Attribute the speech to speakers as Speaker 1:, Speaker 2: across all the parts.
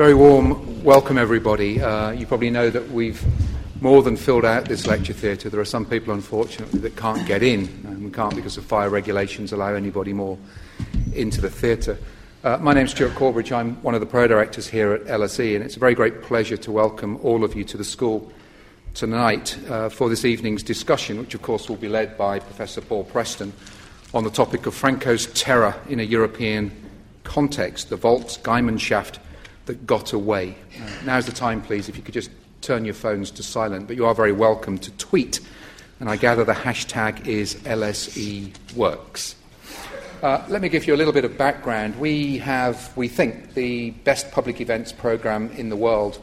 Speaker 1: Very warm welcome, everybody. Uh, you probably know that we've more than filled out this lecture theatre. There are some people, unfortunately, that can't get in, and we can't because of fire regulations allow anybody more into the theatre. Uh, my name's Stuart Corbridge. I'm one of the pro directors here at LSE, and it's a very great pleasure to welcome all of you to the school tonight uh, for this evening's discussion, which, of course, will be led by Professor Paul Preston on the topic of Franco's terror in a European context, the Volksgemeinschaft that got away. Now's the time, please, if you could just turn your phones to silent, but you are very welcome to tweet, and I gather the hashtag is LSE Works. Uh, let me give you a little bit of background. We have, we think, the best public events program in the world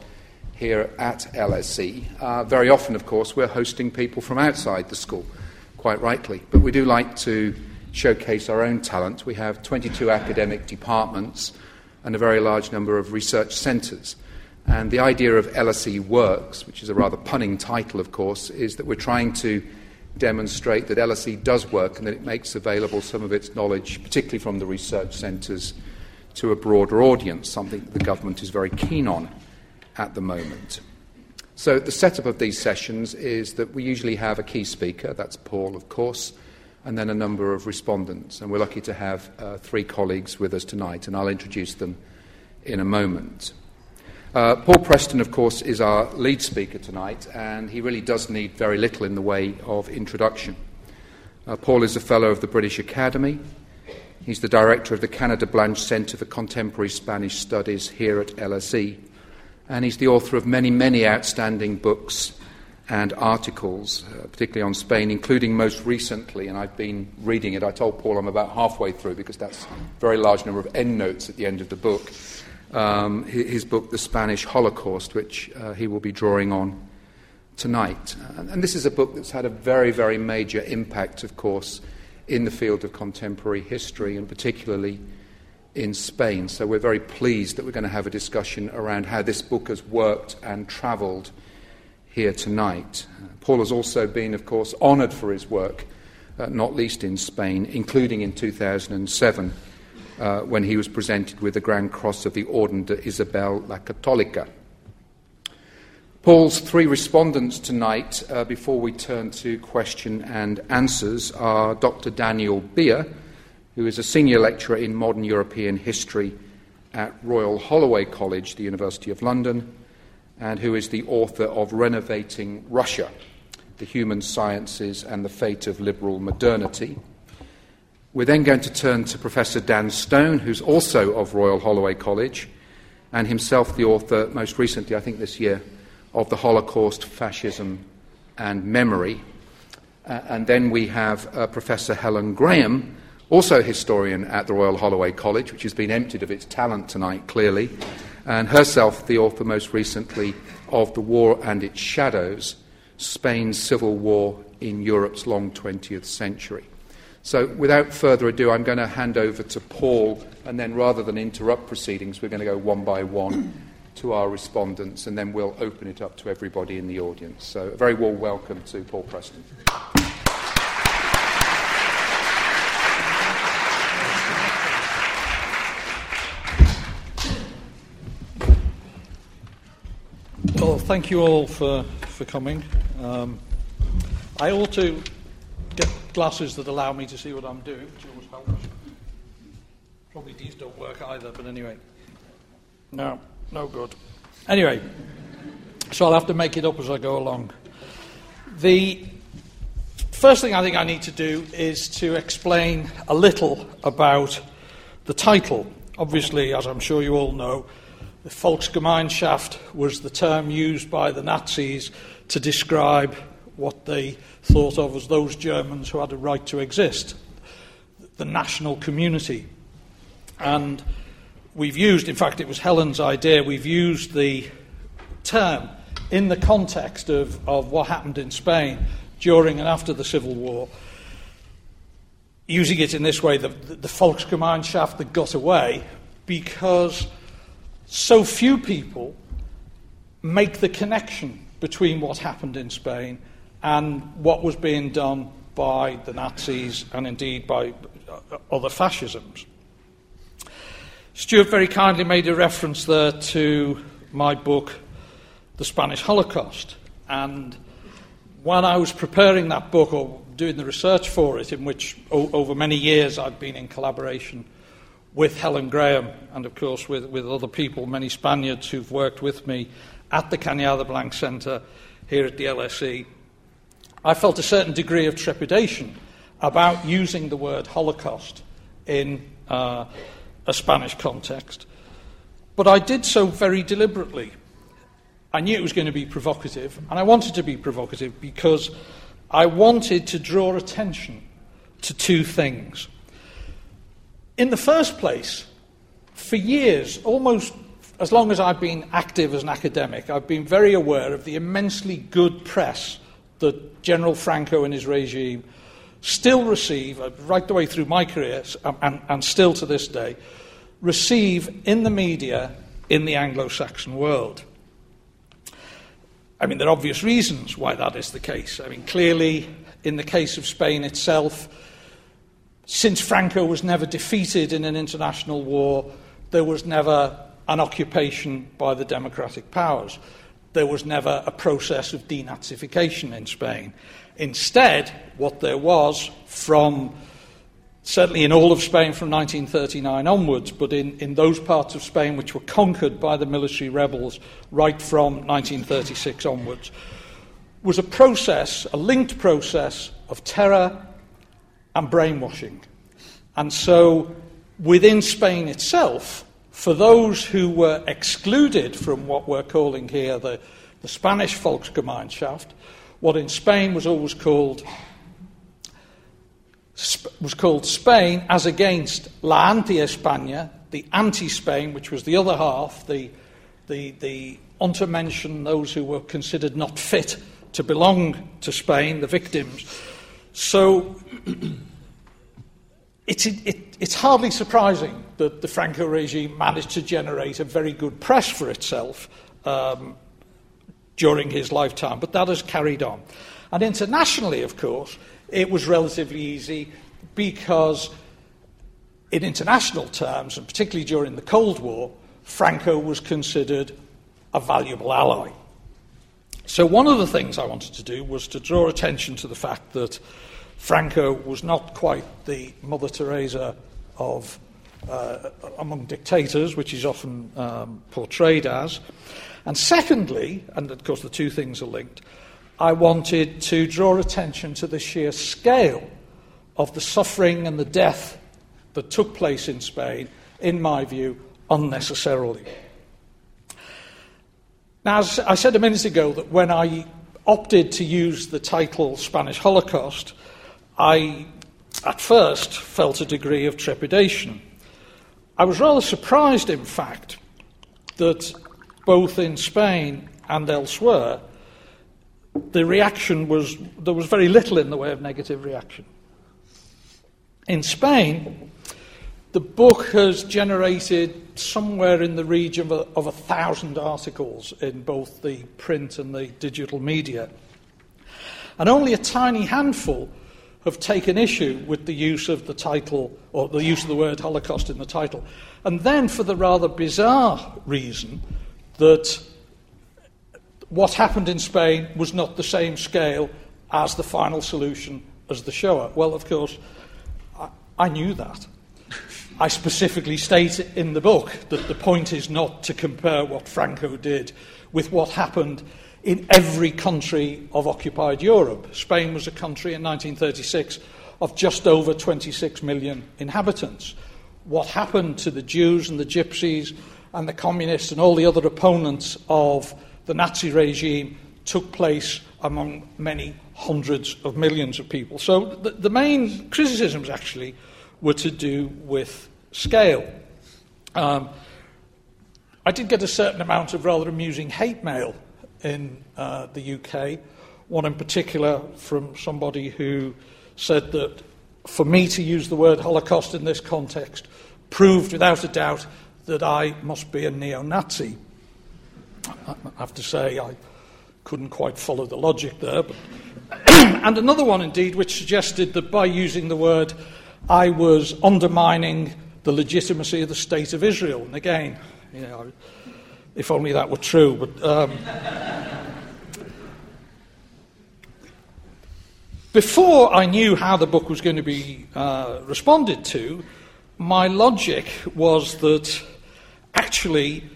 Speaker 1: here at LSE. Uh, very often, of course, we're hosting people from outside the school, quite rightly, but we do like to showcase our own talent. We have 22 academic departments and a very large number of research centres. And the idea of LSE Works, which is a rather punning title, of course, is that we're trying to demonstrate that LSE does work and that it makes available some of its knowledge, particularly from the research centres, to a broader audience, something that the government is very keen on at the moment. So, the setup of these sessions is that we usually have a key speaker, that's Paul, of course, and then a number of respondents. And we're lucky to have uh, three colleagues with us tonight, and I'll introduce them in a moment. Uh, Paul Preston, of course, is our lead speaker tonight, and he really does need very little in the way of introduction. Uh, Paul is a Fellow of the British Academy. He's the Director of the Cañada Blanch Centre for Contemporary Spanish Studies here at LSE, and he's the author of many, many outstanding books and articles, uh, particularly on Spain, including most recently, and I've been reading it. I told Paul I'm about halfway through because that's a very large number of endnotes at the end of the book. Um, his book, The Spanish Holocaust, which uh, he will be drawing on tonight. And, and this is a book that's had a very, very major impact, of course, in the field of contemporary history and particularly in Spain. So we're very pleased that we're going to have a discussion around how this book has worked and travelled here tonight. Paul has also been, of course, honoured for his work, uh, not least in Spain, including in 2007 uh, when he was presented with the Grand Cross of the Orden de Isabel la Católica. Paul's three respondents tonight, uh, before we turn to question and answers, are Dr. Daniel Beer, who is a senior lecturer in modern European history at Royal Holloway College, the University of London, and who is the author of Renovating Russia The Human Sciences and the Fate of Liberal Modernity. We're then going to turn to Professor Dan Stone, who's also of Royal Holloway College, and himself the author, most recently, I think this year, of The Holocaust, Fascism, and Memory. Uh, and then we have uh, Professor Helen Graham, also historian at the Royal Holloway College, which has been emptied of its talent tonight, clearly, and herself the author most recently of The War and Its Shadows Spain's Civil War in Europe's Long 20th Century. So, without further ado, I'm going to hand over to Paul, and then rather than interrupt proceedings, we're going to go one by one to our respondents, and then we'll open it up to everybody in the audience. So, a very warm welcome to Paul Preston.
Speaker 2: Well, thank you all for, for coming. Um, I ought to get glasses that allow me to see what I'm doing, which always helps. Probably these don't work either, but anyway. No, no good. Anyway, so I'll have to make it up as I go along. The first thing I think I need to do is to explain a little about the title. Obviously, as I'm sure you all know, the Volksgemeinschaft was the term used by the Nazis to describe what they thought of as those Germans who had a right to exist, the national community. And we've used, in fact, it was Helen's idea, we've used the term in the context of, of what happened in Spain during and after the Civil War, using it in this way, the, the Volksgemeinschaft that got away, because so few people make the connection between what happened in Spain and what was being done by the Nazis and indeed by uh, other fascisms. Stuart very kindly made a reference there to my book, The Spanish Holocaust. And when I was preparing that book or doing the research for it, in which o- over many years I'd been in collaboration with Helen Graham and, of course, with, with other people, many Spaniards who've worked with me at the Cañada Blanch Centre here at the LSE, I felt a certain degree of trepidation about using the word Holocaust in uh, a Spanish context. But I did so very deliberately. I knew it was going to be provocative, and I wanted to be provocative because I wanted to draw attention to two things. In the first place, for years, almost as long as I've been active as an academic, I've been very aware of the immensely good press that General Franco and his regime still receive, uh, right the way through my career, and, and still to this day, receive in the media in the Anglo Saxon world. I mean, there are obvious reasons why that is the case. I mean, clearly, in the case of Spain itself, since Franco was never defeated in an international war, there was never an occupation by the democratic powers. There was never a process of denazification in Spain. Instead, what there was from certainly in all of Spain from 1939 onwards, but in, in those parts of Spain which were conquered by the military rebels right from 1936 onwards, was a process, a linked process of terror and brainwashing. And so, within Spain itself, for those who were excluded from what we're calling here the, the Spanish Volksgemeinschaft, what in Spain was always called was called Spain as against La Anti-España, the anti-Spain, which was the other half, the, the, the untermenschen, those who were considered not fit to belong to Spain, the victims. So it's, it, it's hardly surprising that the Franco regime managed to generate a very good press for itself um, during his lifetime, but that has carried on. And internationally, of course, it was relatively easy because, in international terms, and particularly during the Cold War, Franco was considered a valuable ally. So, one of the things I wanted to do was to draw attention to the fact that Franco was not quite the Mother Teresa of uh, among dictators, which is often um, portrayed as. And secondly, and of course the two things are linked, I wanted to draw attention to the sheer scale of the suffering and the death that took place in Spain, in my view, unnecessarily. Now, as I said a minute ago, that when I opted to use the title Spanish Holocaust, I at first felt a degree of trepidation. I was rather surprised, in fact, that both in Spain and elsewhere, the reaction was, there was very little in the way of negative reaction. In Spain, the book has generated somewhere in the region of a, of a thousand articles in both the print and the digital media. And only a tiny handful have taken issue with the use of the title, or the use of the word Holocaust in the title. And then for the rather bizarre reason that what happened in Spain was not the same scale as the final solution as the Shoah. Well, of course, I, I knew that. I specifically state in the book that the point is not to compare what Franco did with what happened in every country of occupied Europe. Spain was a country in 1936 of just over 26 million inhabitants. What happened to the Jews and the Gypsies and the communists and all the other opponents of the Nazi regime took place among many hundreds of millions of people. So the, the main criticisms actually were to do with scale. Um, I did get a certain amount of rather amusing hate mail in uh, the UK, one in particular from somebody who said that for me to use the word Holocaust in this context proved without a doubt that I must be a neo Nazi. I have to say, I couldn't quite follow the logic there. And another one, indeed, which suggested that by using the word, I was undermining the legitimacy of the state of Israel. And again, you know, if only that were true. But um, before I knew how the book was going to be uh, responded to, my logic was that actually,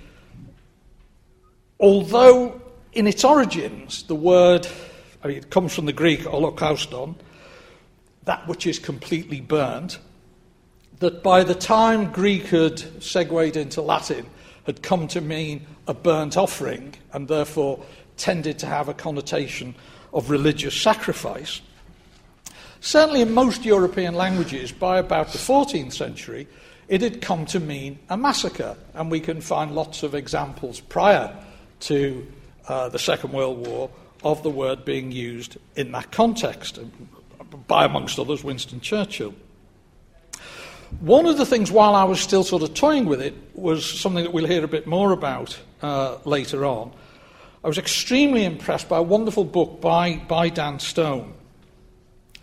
Speaker 2: although in its origins the word, I mean, it comes from the Greek holocauston, that which is completely burnt, that by the time Greek had segued into Latin, had come to mean a burnt offering and therefore tended to have a connotation of religious sacrifice. Certainly, in most European languages, by about the 14th century, it had come to mean a massacre, and we can find lots of examples prior to uh, the Second World War of the word being used in that context, by, amongst others, Winston Churchill. One of the things, while I was still sort of toying with it, was something that we'll hear a bit more about uh, later on. I was extremely impressed by a wonderful book by, by Dan Stone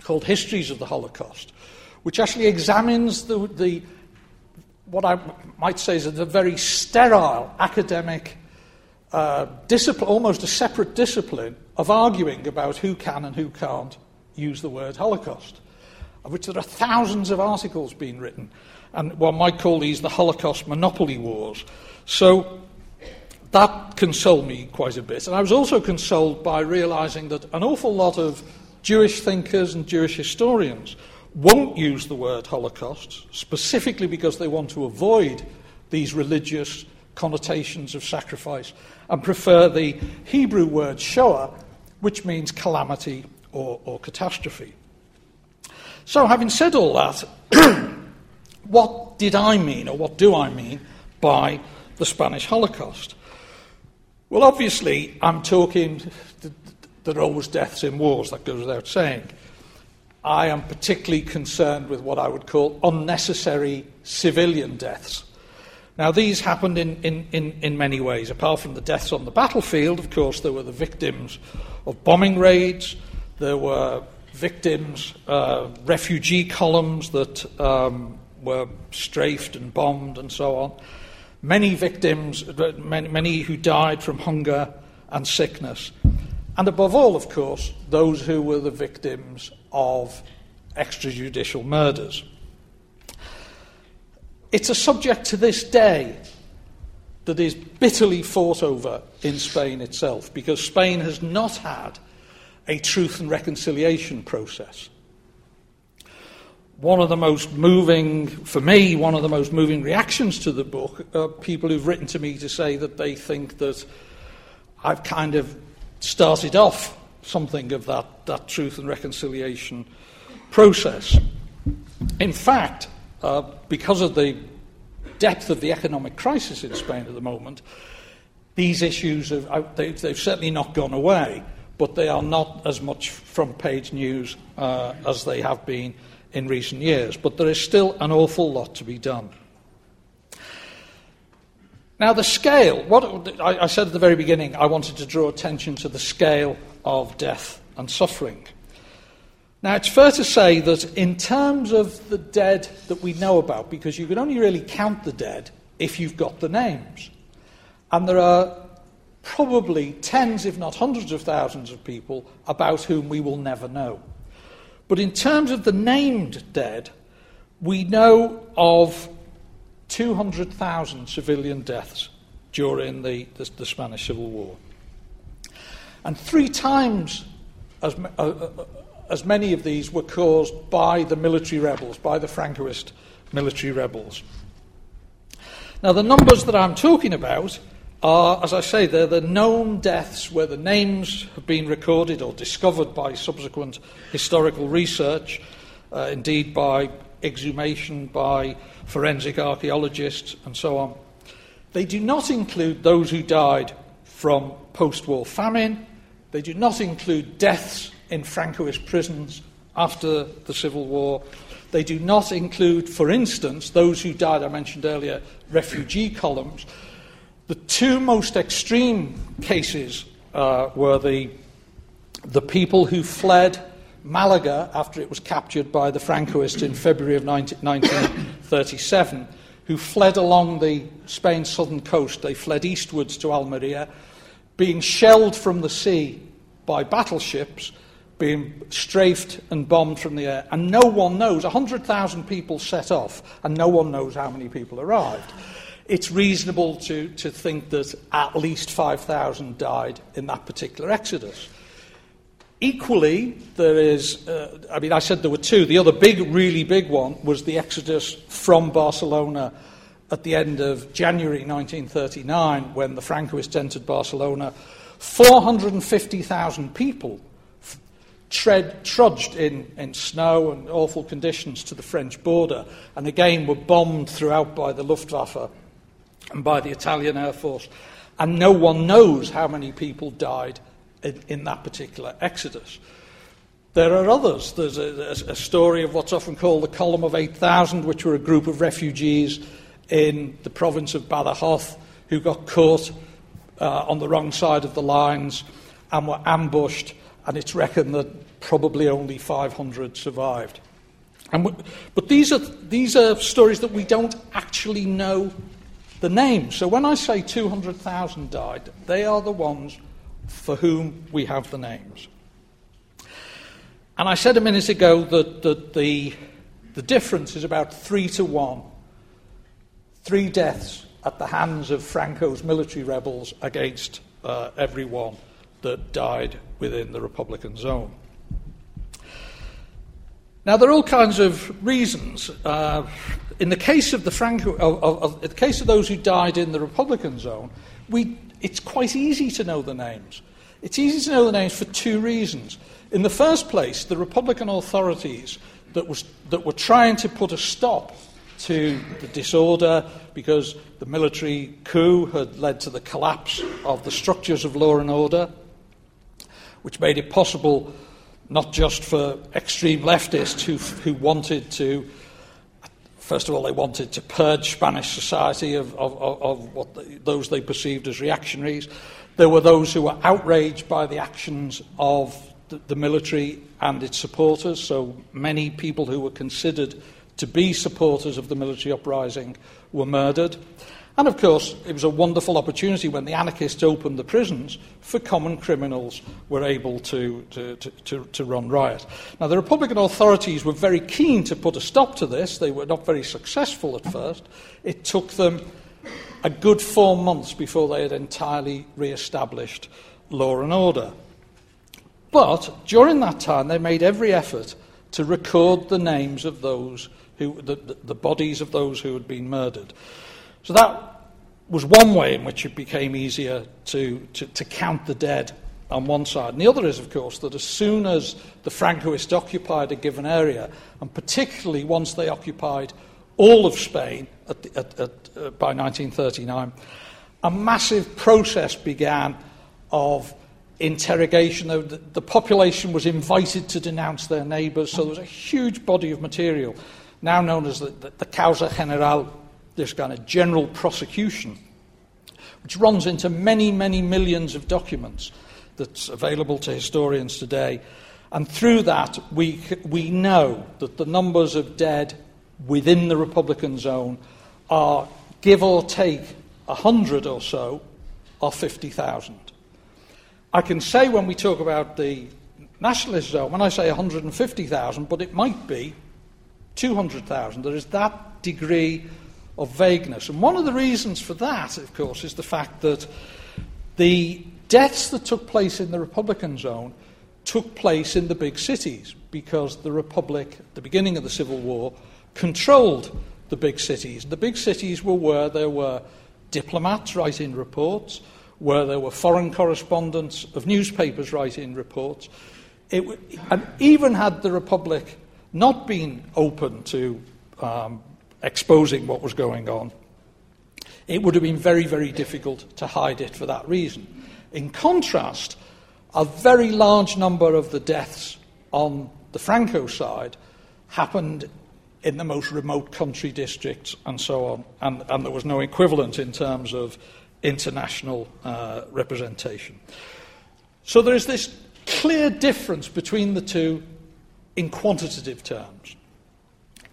Speaker 2: called Histories of the Holocaust, which actually examines the, the what I might say is a very sterile academic uh, discipline, almost a separate discipline of arguing about who can and who can't use the word Holocaust of which there are thousands of articles being written. And one might call these the Holocaust monopoly wars. So that consoled me quite a bit. And I was also consoled by realizing that an awful lot of Jewish thinkers and Jewish historians won't use the word Holocaust, specifically because they want to avoid these religious connotations of sacrifice, and prefer the Hebrew word Shoah, which means calamity or, or catastrophe. So, having said all that, what did I mean, or what do I mean, by the Spanish Holocaust? Well, obviously, I'm talking, there are always deaths in wars, that goes without saying. I am particularly concerned with what I would call unnecessary civilian deaths. Now, these happened in, in, in, in, many ways. Apart from the deaths on the battlefield, of course, there were the victims of bombing raids, there were victims, uh, refugee columns that um, were strafed and bombed and so on. Many victims, many, many who died from hunger and sickness. And above all, of course, those who were the victims of extrajudicial murders. It's a subject to this day that is bitterly fought over in Spain itself because Spain has not had a truth and reconciliation process. One of the most moving, for me, one of the most moving reactions to the book are people who've written to me to say that they think that I've kind of started off something of that, that truth and reconciliation process. In fact, uh, because of the depth of the economic crisis in Spain at the moment, these issues have, they've, they've certainly not gone away but they are not as much front page news uh, as they have been in recent years. But there is still an awful lot to be done. Now, the scale, what I, I said at the very beginning, I wanted to draw attention to the scale of death and suffering. Now, it's fair to say that in terms of the dead that we know about, because you can only really count the dead if you've got the names, and there are probably tens, if not hundreds of thousands of people about whom we will never know. But in terms of the named dead, we know of 200,000 civilian deaths during the, the, the, Spanish Civil War. And three times as, uh, uh, as many of these were caused by the military rebels, by the Francoist military rebels. Now, the numbers that I'm talking about are, as I say, they're the known deaths where the names have been recorded or discovered by subsequent historical research, uh, indeed by exhumation by forensic archaeologists and so on. They do not include those who died from post war famine. They do not include deaths in Francoist prisons after the Civil War. They do not include, for instance, those who died, I mentioned earlier, refugee columns. The two most extreme cases uh, were the, the people who fled Malaga after it was captured by the Francoists in February of 19, 1937 who fled along the Spain's southern coast. They fled eastwards to Almeria, being shelled from the sea by battleships, being strafed and bombed from the air. And no one knows. 100,000 people set off, and no one knows how many people arrived. It's reasonable to, to think that at least 5,000 died in that particular exodus. Equally, there is, uh, I mean, I said there were two. The other big, really big one was the exodus from Barcelona at the end of January 1939 when the Francoists entered Barcelona. 450,000 people tread, trudged in, in snow and awful conditions to the French border, and again were bombed throughout by the Luftwaffe and by the Italian Air Force. And no one knows how many people died in, in that particular exodus. There are others. There's a, a, story of what's often called the Column of 8,000, which were a group of refugees in the province of Badajoz who got caught uh, on the wrong side of the lines and were ambushed, and it's reckoned that probably only 500 survived. W- but these are, these are stories that we don't actually know the names. So when I say 200,000 died, they are the ones for whom we have the names. And I said a minute ago that, that the, the difference is about three to one. Three deaths at the hands of Franco's military rebels against uh, everyone that died within the Republican zone. Now, there are all kinds of reasons. Uh, in the case of the Franco, of, of, of, in the case of those who died in the Republican zone, we it's quite easy to know the names. It's easy to know the names for two reasons. In the first place, the Republican authorities that, was, that were trying to put a stop to the disorder because the military coup had led to the collapse of the structures of law and order, which made it possible not just for extreme leftists who, who wanted to First of all, they wanted to purge Spanish society of, of, of what those they perceived as reactionaries. There were those who were outraged by the actions of the, the military and its supporters. So many people who were considered to be supporters of the military uprising were murdered. And of course, it was a wonderful opportunity when the anarchists opened the prisons for common criminals were able to, to, to, to, run riot. Now, the Republican authorities were very keen to put a stop to this. They were not very successful at first. It took them a good four months before they had entirely re established law and order. But during that time, they made every effort to record the names of those who, the, the, the bodies of those who had been murdered. So that was one way in which it became easier to, to, to count the dead on one side. And the other is, of course, that as soon as the Francoists occupied a given area, and particularly once they occupied all of Spain at the, at, at, uh, by 1939, a massive process began of interrogation. The, the population was invited to denounce their neighbours, so there was a huge body of material, now known as the, the, the Causa General this kind of general prosecution, which runs into many, many millions of documents that's available to historians today. And through that, we, we know that the numbers of dead within the Republican zone are, give or take, 100 or so, are 50,000. I can say when we talk about the nationalist zone, when I say 150,000, but it might be 200,000. There is that degree of vagueness. And one of the reasons for that, of course, is the fact that the deaths that took place in the Republican zone took place in the big cities because the Republic, at the beginning of the Civil War, controlled the big cities. The big cities were where there were diplomats writing reports, where there were foreign correspondents of newspapers writing reports. It, and even had the Republic not been open to um, exposing what was going on, it would have been very, very difficult to hide it for that reason. In contrast, a very large number of the deaths on the Franco side happened in the most remote country districts and so on, and, and there was no equivalent in terms of international uh, representation. So there is this clear difference between the two in quantitative terms.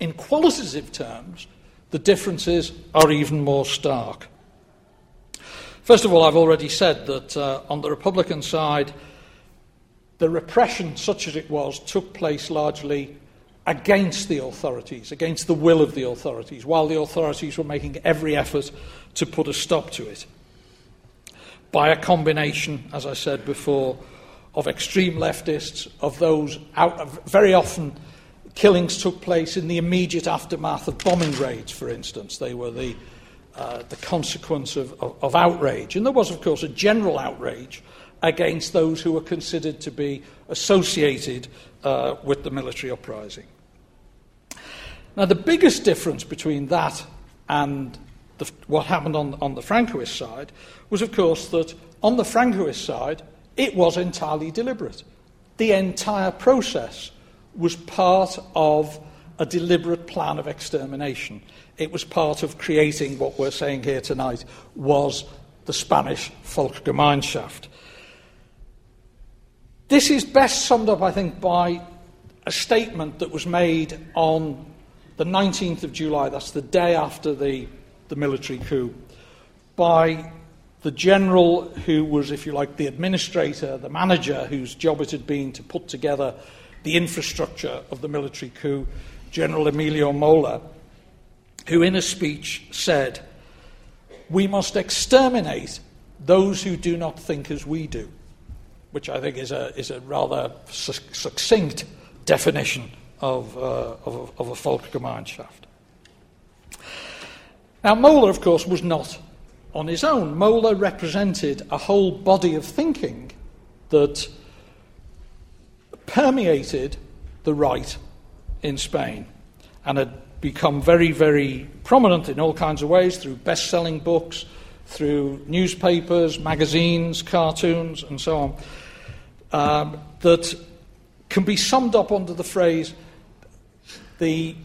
Speaker 2: In qualitative terms, the differences are even more stark. First of all, I've already said that uh, on the Republican side, the repression, such as it was, took place largely against the authorities, against the will of the authorities, while the authorities were making every effort to put a stop to it. By a combination, as I said before, of extreme leftists, of those out, very often killings took place in the immediate aftermath of bombing raids, for instance. They were the, uh, the consequence of, of, of outrage. And there was, of course, a general outrage against those who were considered to be associated uh, with the military uprising. Now, the biggest difference between that and the, what happened on, on the Francoist side was, of course, that on the Francoist side, it was entirely deliberate. The entire process was part of a deliberate plan of extermination. It was part of creating what we're saying here tonight was the Spanish Volksgemeinschaft. This is best summed up, I think, by a statement that was made on the 19th of July, that's the day after the, the military coup, by the general who was, if you like, the administrator, the manager, whose job it had been to put together the infrastructure of the military coup, General Emilio Mola, who in a speech said, We must exterminate those who do not think as we do, which I think is a, is a rather su- succinct definition of, uh, of, of a Volksgemeinschaft. Now, Mola, of course, was not on his own. Mola represented a whole body of thinking that permeated the right in Spain and had become very, very prominent in all kinds of ways through best selling books, through newspapers, magazines, cartoons, and so on, um, that can be summed up under the phrase the,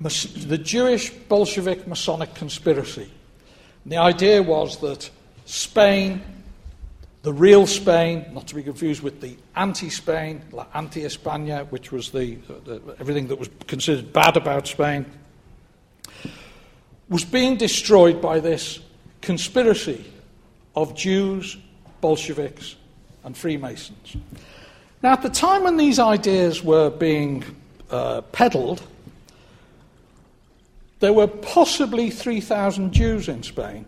Speaker 2: the Jewish Bolshevik Masonic conspiracy. And the idea was that Spain, the real Spain, not to be confused with the anti Spain, la anti España, which was the, the, everything that was considered bad about Spain, was being destroyed by this conspiracy of Jews, Bolsheviks, and Freemasons. Now, at the time when these ideas were being uh, peddled, there were possibly 3,000 Jews in Spain,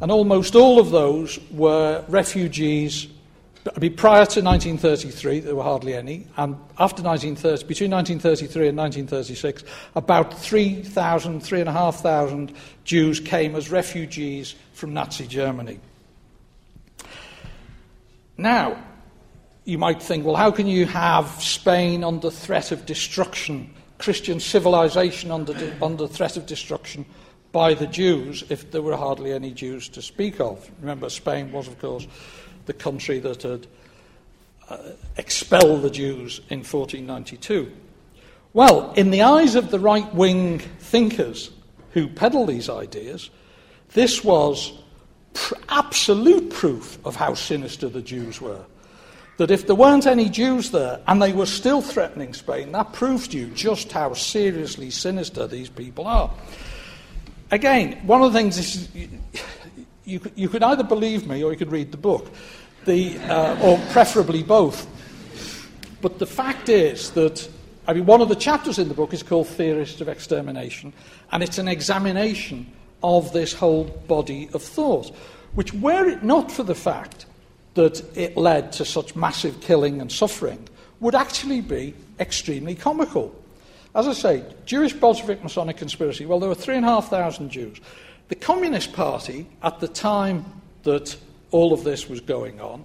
Speaker 2: and almost all of those were refugees. I mean, prior to 1933, there were hardly any, and after 1930, between 1933 and 1936, about 3,000, 3,500 Jews came as refugees from Nazi Germany. Now, you might think, well, how can you have Spain under threat of destruction, Christian civilization under, under threat of destruction by the Jews if there were hardly any Jews to speak of? Remember, Spain was, of course, the country that had uh, expelled the Jews in 1492. Well, in the eyes of the right wing thinkers who peddle these ideas, this was pr- absolute proof of how sinister the Jews were that if there weren't any Jews there and they were still threatening Spain, that proves to you just how seriously sinister these people are. Again, one of the things is you, you could either believe me or you could read the book, the, uh, or preferably both. But the fact is that, I mean, one of the chapters in the book is called Theorists of Extermination, and it's an examination of this whole body of thought, which, were it not for the fact that it led to such massive killing and suffering would actually be extremely comical. As I say, Jewish Bolshevik Masonic conspiracy, well, there were 3,500 Jews. The Communist Party, at the time that all of this was going on,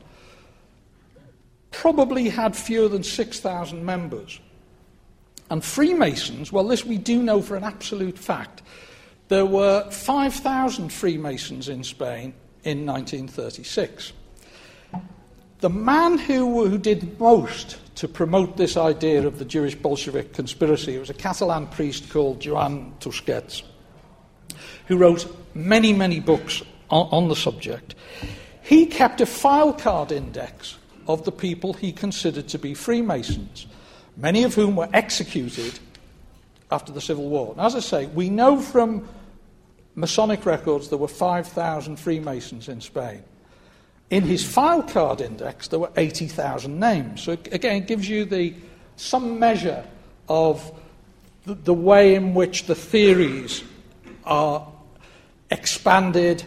Speaker 2: probably had fewer than 6,000 members. And Freemasons, well, this we do know for an absolute fact. There were 5,000 Freemasons in Spain in 1936. The man who, who did most to promote this idea of the Jewish Bolshevik conspiracy It was a Catalan priest called Joan Tusquets, who wrote many, many books on, on the subject. He kept a file card index of the people he considered to be Freemasons, many of whom were executed after the Civil War. as I say, we know from Masonic records there were 5,000 Freemasons in Spain. In his file card index, there were 80,000 names. So, again, it gives you the, some measure of the, the way in which the theories are expanded,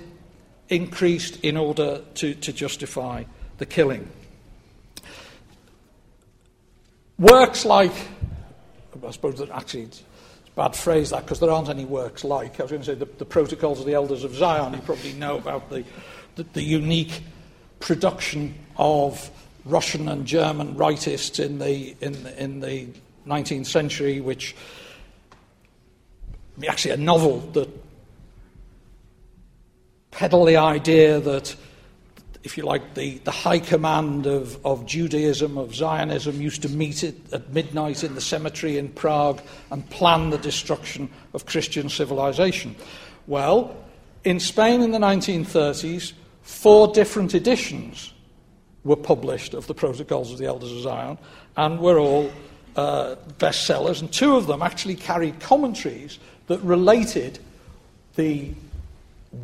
Speaker 2: increased in order to, to justify the killing. Works like, I suppose that actually it's a bad phrase that because there aren't any works like. I was going to say the, the Protocols of the Elders of Zion. You probably know about the, the, the unique production of Russian and German rightists in the, in, the, in the 19th century, which actually a novel that peddled the idea that if you like, the, the high command of, of Judaism, of Zionism, used to meet at midnight in the cemetery in Prague and plan the destruction of Christian civilization. Well, in Spain in the 1930s, four different editions were published of the Protocols of the Elders of Zion and were all uh, bestsellers, and two of them actually carried commentaries that related the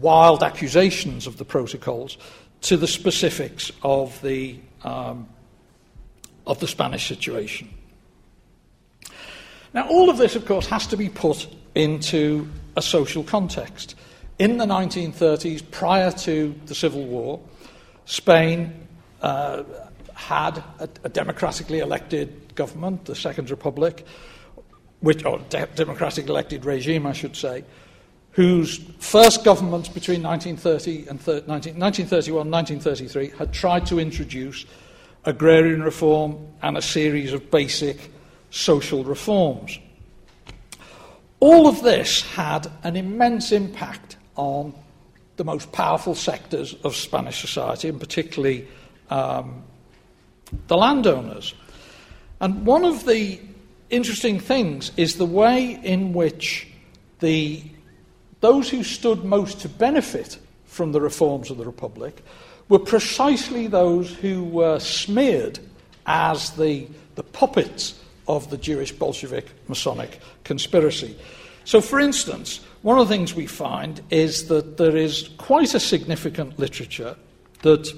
Speaker 2: wild accusations of the protocols to the specifics of the, um, of the Spanish situation. Now, all of this, of course, has to be put into a social context. In the 1930s, prior to the Civil War, Spain uh, had a, a, democratically elected government, the Second Republic, which, or de- democratically elected regime, I should say, whose first governments between 1930 and thir- 19, 1931 and 1933 had tried to introduce agrarian reform and a series of basic social reforms. All of this had an immense impact on the most powerful sectors of Spanish society, and particularly um, the landowners. And one of the interesting things is the way in which the those who stood most to benefit from the reforms of the Republic were precisely those who were smeared as the, the puppets of the Jewish Bolshevik Masonic conspiracy. So, for instance, one of the things we find is that there is quite a significant literature that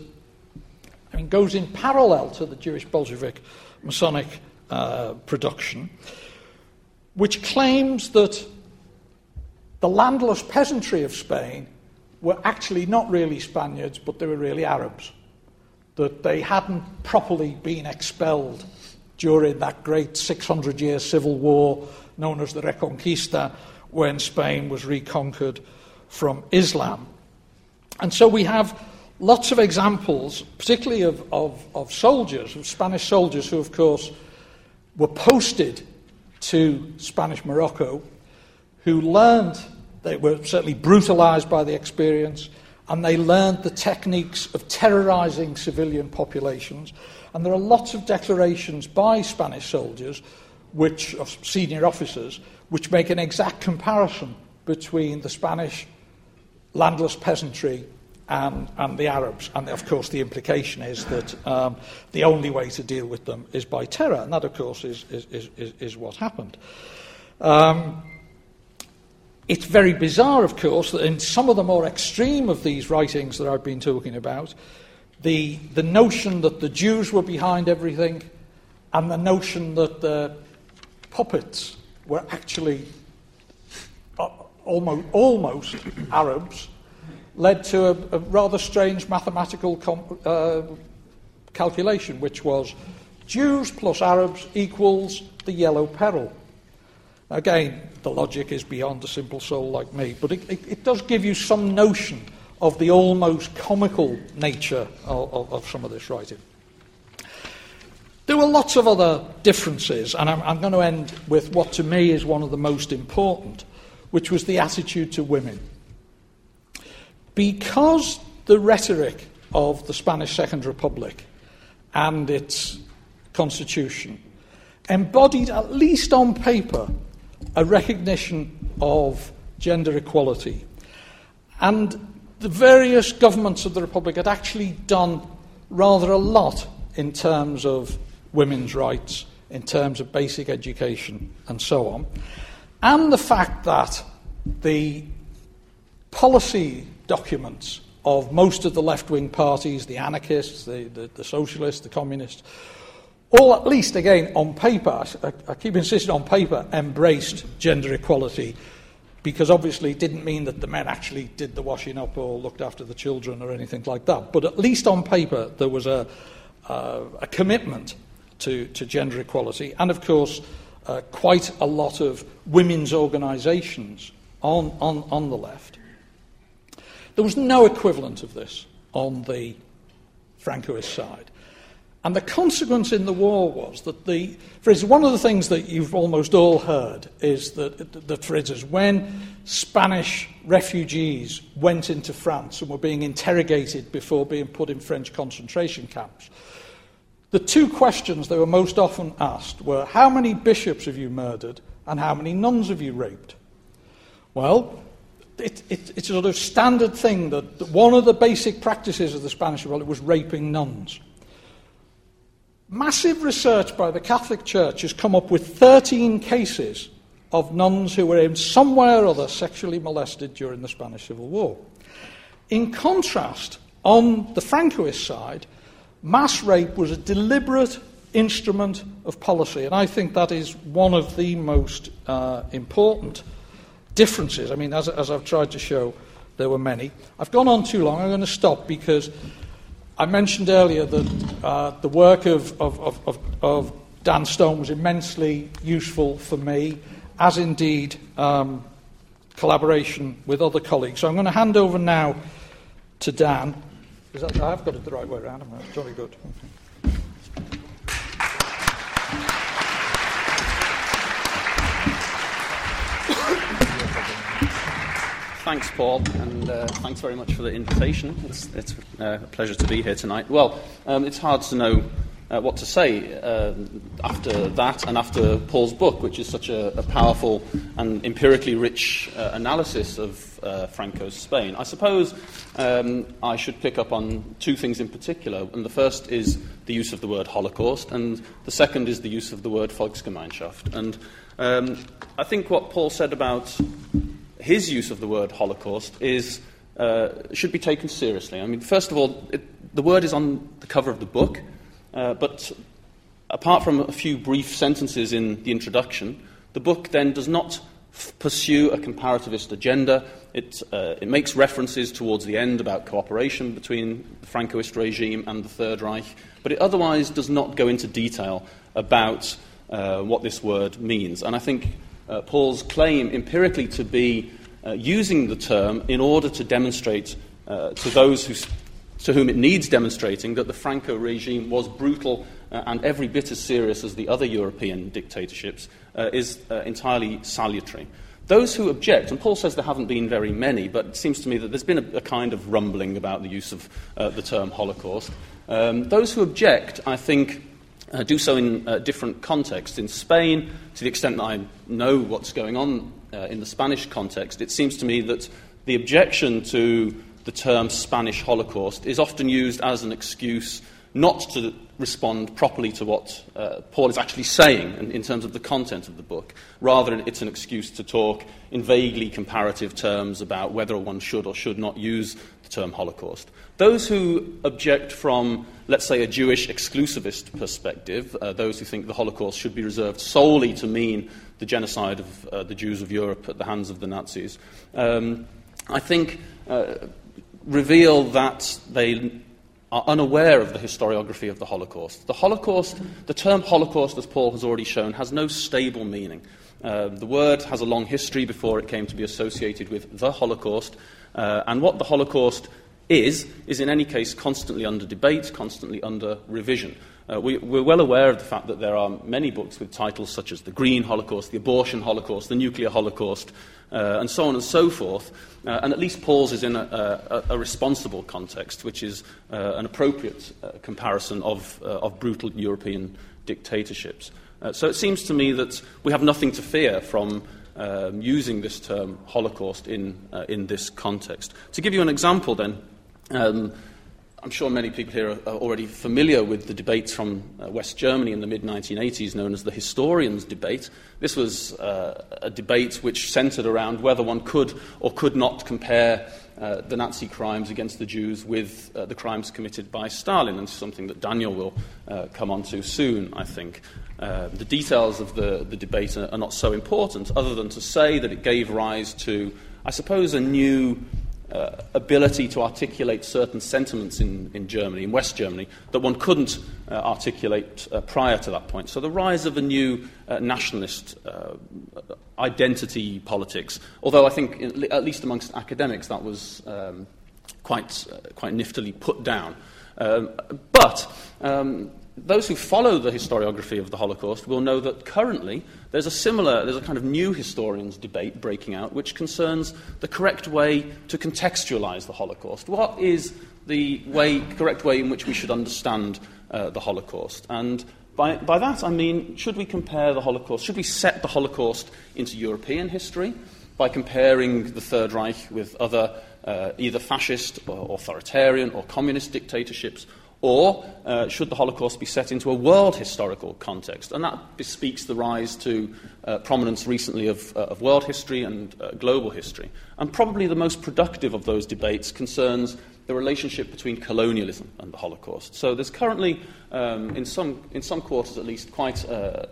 Speaker 2: I mean, goes in parallel to the Jewish Bolshevik Masonic uh, production, which claims that the landless peasantry of Spain were actually not really Spaniards, but they were really Arabs. That they hadn't properly been expelled during that great 600 year civil war known as the Reconquista, when Spain was reconquered from Islam. And so we have lots of examples, particularly of, of, of soldiers, of Spanish soldiers who, of course, were posted to Spanish Morocco, who learned they were certainly brutalized by the experience, and they learned the techniques of terrorizing civilian populations. And there are lots of declarations by Spanish soldiers, which, of senior officers, which make an exact comparison between the Spanish landless peasantry and, and the Arabs. And of course, the implication is that um, the only way to deal with them is by terror. And that, of course, is, is, is, is what happened. Um, it's very bizarre, of course, that in some of the more extreme of these writings that I've been talking about, the, the notion that the Jews were behind everything and the notion that the puppets were actually uh, almost, almost Arabs led to a, a rather strange mathematical com- uh, calculation, which was Jews plus Arabs equals the yellow peril. Again, the logic is beyond a simple soul like me, but it, it, it does give you some notion of the almost comical nature of, of, of, some of this writing. There were lots of other differences, and I'm, I'm going to end with what to me is one of the most important, which was the attitude to women. Because the rhetoric of the Spanish Second Republic and its constitution embodied, at least on paper, a recognition of gender equality. And the various governments of the Republic had actually done rather a lot in terms of women's rights, in terms of basic education, and so on. and the fact that the policy documents of most of the left wing parties, the anarchists, the, the, the, socialists, the communists, all at least, again, on paper, I, I keep insisting on paper, embraced gender equality because obviously it didn't mean that the men actually did the washing up or looked after the children or anything like that. But at least on paper, there was a, uh, a commitment to, to gender equality. And of course, uh, quite a lot of women's organisations on, on, on the left. There was no equivalent of this on the Francoist side. And the consequence in the war was that the, for instance, one of the things that you've almost all heard is that, that for instance, when Spanish refugees went into France and were being interrogated before being put in French concentration camps, the two questions they were most often asked were how many bishops have you murdered and how many nuns have you raped? Well, it, it, it's a sort of standard thing that, that one of the basic practices of the Spanish Republic was raping nuns. Massive research by the Catholic Church has come up with 13 cases of nuns who were in some way or other sexually molested during the Spanish Civil War. In contrast, on the Francoist side, mass rape was a deliberate instrument of policy, and I think that is one of the most uh, important differences. I mean, as, as I've tried to show, there were many. I've gone on too long. I'm going to stop because I mentioned earlier that uh, the work of, of, of, of, Dan Stone was immensely useful for me, as indeed um, collaboration with other colleagues. So I'm going to hand over now to Dan. That, I have got it the right way around. I'm jolly good.
Speaker 3: Thanks, Paul, and uh, thanks very much for the invitation. It's, it's uh, a pleasure to be here tonight. Well, um, it's hard to know uh, what to say uh, after that and after Paul's book, which is such a, a powerful and empirically rich uh, analysis of uh, Franco's Spain. I suppose um, I should pick up on two things in particular. And the first is the use of the word Holocaust, and the second is the use of the word Volksgemeinschaft. And um, I think what Paul said about his use of the word Holocaust is, uh, should be taken seriously. I mean, first of all, it, the word is on the cover of the book, uh, but apart from a few brief sentences in the introduction, the book then does not f- pursue a comparativist agenda. It, uh, it makes references towards the end about cooperation between the Francoist regime and the Third Reich, but it otherwise does not go into detail about uh, what this word means. And I think uh, Paul's claim empirically to be uh, using the term in order to demonstrate uh, to those who, to whom it needs demonstrating that the Franco regime was brutal uh, and every bit as serious as the other European dictatorships uh, is uh, entirely salutary. Those who object, and Paul says there haven't been very many, but it seems to me that there's been a, a kind of rumbling about the use of the term Holocaust. Um, those who object, I think, uh, do so in uh, different contexts. In Spain, to the extent that I know what's going on uh, in the Spanish context, it seems to me that the objection to the term Spanish Holocaust is often used as an excuse not to respond properly to what uh, Paul is actually saying in, in, terms of the content of the book. Rather, it's an excuse to talk in vaguely comparative terms about whether one should or should not use the term Holocaust. Those who object from, let's say, a Jewish exclusivist perspective, uh, those who think the Holocaust should be reserved solely to mean the genocide of uh, the Jews of Europe at the hands of the Nazis, um, I think uh, reveal that they are unaware of the historiography of the Holocaust. The Holocaust, the term Holocaust, as Paul has already shown, has no stable meaning. Uh, the word has a long history before it came to be associated with the Holocaust, uh, and what the Holocaust is, is in any case constantly under debate, constantly under revision. Uh, we, are well aware of the fact that there are many books with titles such as The Green Holocaust, The Abortion Holocaust, The Nuclear Holocaust, uh, and so on and so forth. Uh, and at least Paul's is in a, a, a responsible context, which is uh, an appropriate uh, comparison of, uh, of brutal European dictatorships. so it seems to me that we have nothing to fear from um, using this term Holocaust in, in this context. To give you an example, then, um, I'm sure many people here are, already familiar with the debates from uh, West Germany in the mid 1980s, known as the historians' debate. This was uh, a debate which centered around whether one could or could not compare uh, the Nazi crimes against the Jews with uh, the crimes committed by Stalin, and something that Daniel will uh, come on to soon, I think. Uh, the details of the, the debate are, are not so important, other than to say that it gave rise to, I suppose, a new uh, ability to articulate certain sentiments in, in Germany, in West Germany, that one couldn't uh, articulate uh, prior to that point. So the rise of a new uh, nationalist uh, identity politics, although I think, in, at least amongst academics, that was um, quite, uh, quite niftily put down. Um, but um, those who follow the historiography of the Holocaust will know that currently there's a similar, there's a kind of new historians debate breaking out which concerns the correct way to contextualize the Holocaust. What is the way, correct way in which we should understand uh, the Holocaust? And by, by that I mean, should we compare the Holocaust, should we set the Holocaust into European history by comparing the Third Reich with other uh, either fascist or authoritarian or communist dictatorships? Or uh, should the Holocaust be set into a world historical context? And that bespeaks the rise to uh, prominence recently of, uh, of, world history and uh, global history. And probably the most productive of those debates concerns the relationship between colonialism and the Holocaust. So there's currently, um, in, some, in some quarters at least, quite a,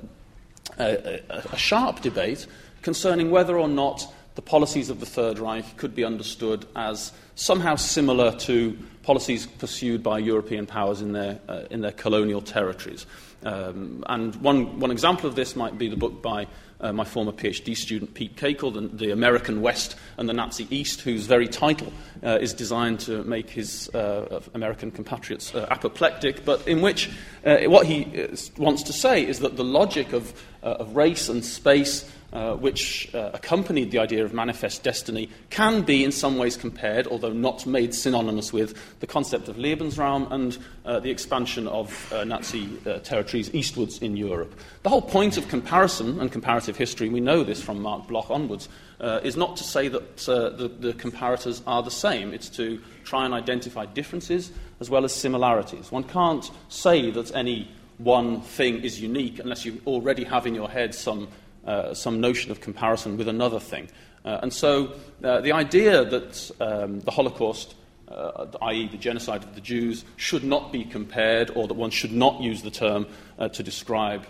Speaker 3: a, a sharp debate concerning whether or not the policies of the Third Reich could be understood as somehow similar to policies pursued by European powers in their, uh, in their colonial territories. Um, and one, one example of this might be the book by uh, my former PhD student Pete Kakel, the, the, American West and the Nazi East, whose very title uh, is designed to make his uh, American compatriots uh, apoplectic, but in which uh, what he wants to say is that the logic of, of race and space uh, which uh, accompanied the idea of manifest destiny, can be in some ways compared, although not made synonymous with, the concept of Lebensraum and uh, the expansion of uh, Nazi uh, territories eastwards in Europe. The whole point of comparison and comparative history, we know this from Marc Bloch onwards, uh, is not to say that the, the comparators are the same. It's to try and identify differences as well as similarities. One can't say that any one thing is unique unless you already have in your head some uh, some notion of comparison with another thing. Uh, and so uh, the idea that um, the Holocaust, uh, i.e., the genocide of the Jews, should not be compared or that one should not use the term uh, to describe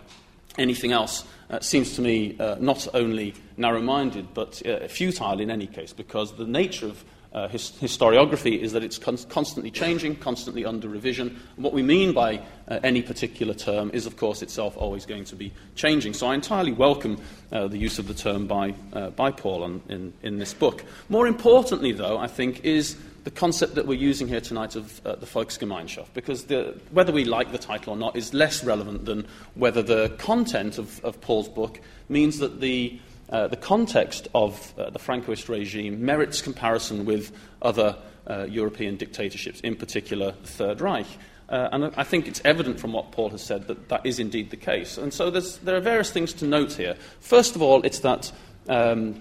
Speaker 3: anything else seems to me not only narrow minded but futile in any case, because the nature of uh, his, historiography is that it's con- constantly changing, constantly under revision. And what we mean by uh, any particular term is, of course, itself always going to be changing. So I entirely welcome uh, the use of the term by, uh, by Paul on, in, in this book. More importantly, though, I think, is the concept that we're using here tonight of uh, the Volksgemeinschaft, because the, whether we like the title or not is less relevant than whether the content of, of Paul's book means that the uh, the context of uh, the Francoist regime merits comparison with other uh, European dictatorships, in particular the Third Reich. Uh, and I think it's evident from what Paul has said that that is indeed the case. And so there are various things to note here. First of all, it's that um,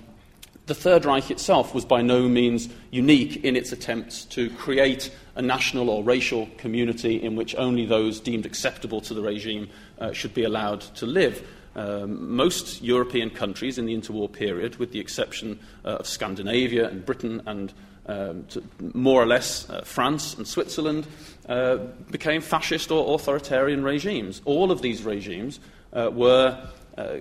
Speaker 3: the Third Reich itself was by no means unique in its attempts to create a national or racial community in which only those deemed acceptable to the regime uh, should be allowed to live. Um, most European countries in the interwar period, with the exception uh, of Scandinavia and Britain and um, more or less uh, France and Switzerland, uh, became fascist or authoritarian regimes. All of these regimes uh, were uh,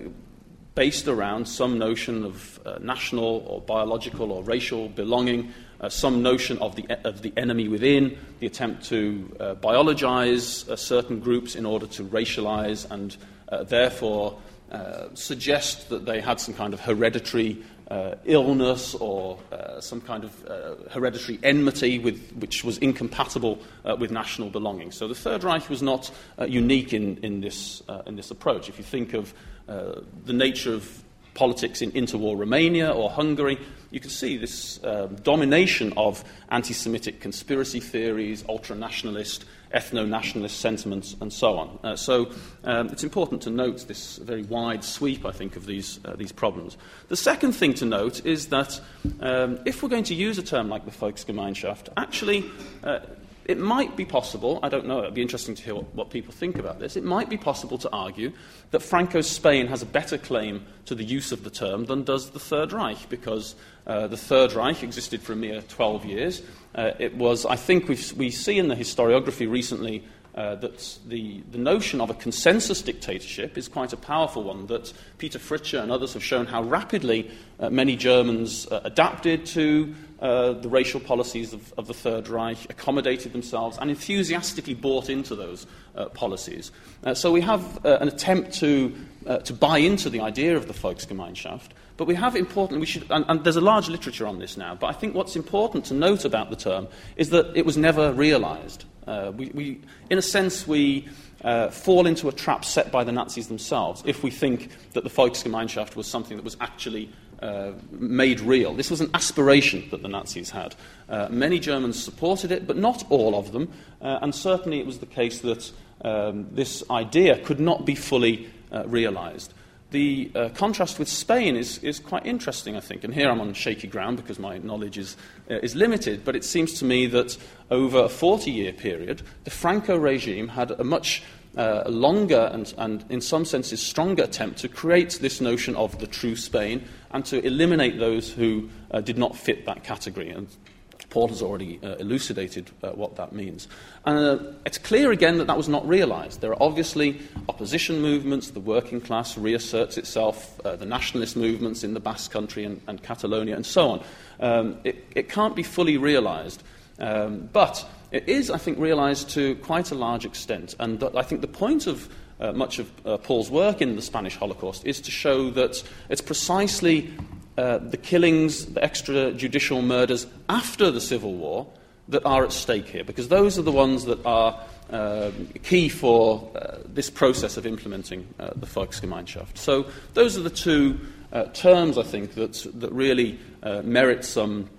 Speaker 3: based around some notion of uh, national or biological or racial belonging, uh, some notion of the, of the enemy within, the attempt to uh, biologize uh, certain groups in order to racialize and uh, therefore uh, suggest that they had some kind of hereditary uh, illness or some kind of hereditary enmity with, which was incompatible with national belonging. So the Third Reich was not unique in, in, this, in this approach. If you think of the nature of politics in interwar Romania or Hungary, you can see this um, domination of anti Semitic conspiracy theories, ultra nationalist, ethno nationalist sentiments, and so on. Uh, so um, it's important to note this very wide sweep, I think, of these, uh, these problems. The second thing to note is that um, if we're going to use a term like the Volksgemeinschaft, actually, uh, it might be possible, I don't know, it'd be interesting to hear what, what, people think about this. It might be possible to argue that Franco's Spain has a better claim to the use of the term than does the Third Reich, because uh, the Third Reich existed for a mere 12 years. Uh, it was, I think, we see in the historiography recently uh, that the, the notion of a consensus dictatorship is quite a powerful one, that Peter Fritzsche and others have shown how rapidly uh, many Germans uh, adapted to uh, the racial policies of, of, the Third Reich, accommodated themselves, and enthusiastically bought into those uh, policies. Uh, so we have an attempt to, to buy into the idea of the Volksgemeinschaft. But we have important, we should, and, and, there's a large literature on this now, but I think what's important to note about the term is that it was never realized. Uh, we, we, in a sense, we uh, fall into a trap set by the Nazis themselves if we think that the Volksgemeinschaft was something that was actually uh, made real. This was an aspiration that the Nazis had. Uh, many Germans supported it, but not all of them, uh, and certainly it was the case that um, this idea could not be fully uh, realized. The uh, contrast with Spain is, is quite interesting, I think. And here I'm on shaky ground because my knowledge is, uh, is limited. But it seems to me that over a 40 year period, the Franco regime had a much uh, longer and, and, in some senses, stronger attempt to create this notion of the true Spain and to eliminate those who uh, did not fit that category. And Paul has already uh, elucidated uh, what that means. Uh, it's clear again that that was not realized. There are obviously opposition movements, the working class reasserts itself, uh, the nationalist movements in the Basque country and, and Catalonia, and so on. Um, it, it, can't be fully realized. Um, but it is, I think, realized to quite a large extent. And th- I think the point of uh, much of uh, Paul's work in the Spanish Holocaust is to show that it's precisely uh, the killings, the extrajudicial murders after the Civil War that are at stake here, because those are the ones that are uh, key for uh, this process of implementing uh, the Volksgemeinschaft. So those are the two uh, terms, I think, that, that really merit some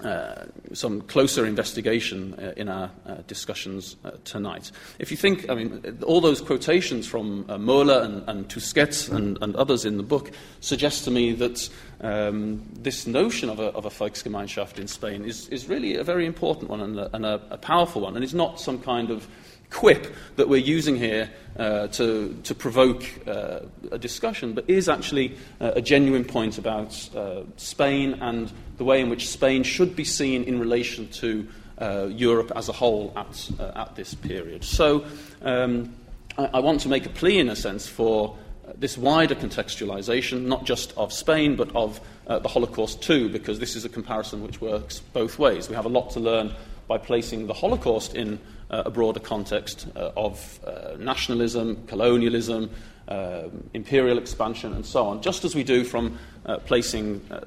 Speaker 3: uh, some closer investigation uh, in our uh, discussions uh, tonight. If you think, I mean, all those quotations from uh, Mola and, and Tusquets and, and, others in the book suggest to me that um, this notion of a, of a Volksgemeinschaft in Spain is, is really a very important one and, a, and a, a powerful one, and it's not some kind of quip that we're using here uh, to, to provoke uh, a discussion, but is actually uh, a genuine point about uh, Spain and the way in which Spain should be seen in relation to uh, Europe as a whole at, uh, at this period. So um, I, I, want to make a plea, in a sense, for this wider contextualization, not just of Spain, but of the Holocaust too, because this is a comparison which works both ways. We have a lot to learn by placing the Holocaust in a broader context uh, of uh, nationalism, colonialism, um, imperial expansion, and so on, just as we do from uh, placing uh,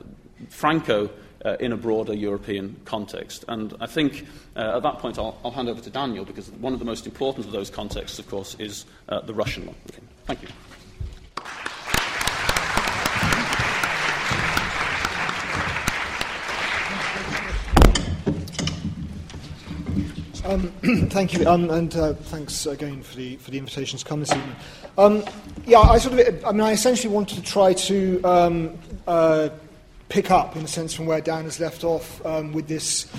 Speaker 3: Franco uh, in a broader European context. And I think at that point I'll, I'll, hand over to Daniel because one of the most important of those contexts, of course, is the Russian one. Okay. Thank you.
Speaker 4: Um, thank you, um, and uh, thanks again for the for the invitation to come this evening. Um, yeah, I sort of, I mean, I essentially wanted to try to um, uh, pick up, in a sense, from where Dan has left off um, with this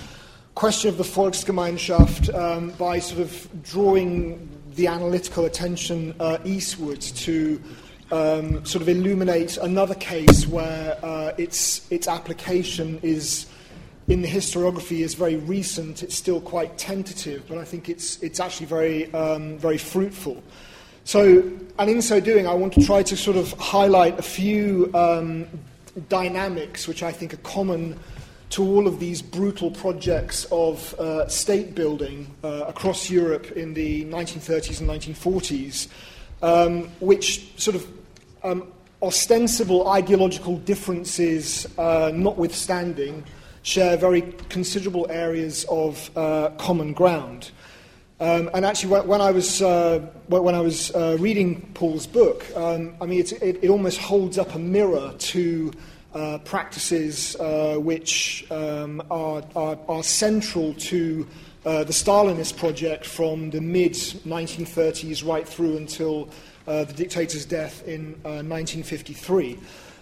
Speaker 4: question of the Volksgemeinschaft um, by sort of drawing the analytical attention uh, eastward to. sort of illuminate another case where uh, its its application is in the historiography is very recent. It's still quite tentative, but I think it's, it's actually very, um, very fruitful. So, and in so doing, I want to try to sort of highlight a few um, dynamics which I think are common to all of these brutal projects of uh, state building uh, across Europe in the 1930s and 1940s, um, which sort of um, ostensible ideological differences uh, notwithstanding, share very considerable areas of uh, common ground. Um, and actually, when, I was, uh, when I was uh, reading Paul's book, um, I mean, it, it, almost holds up a mirror to uh, practices uh, which um, are, are, are, central to uh, the Stalinist project from the mid 1930s right through until the dictator's death in 1953.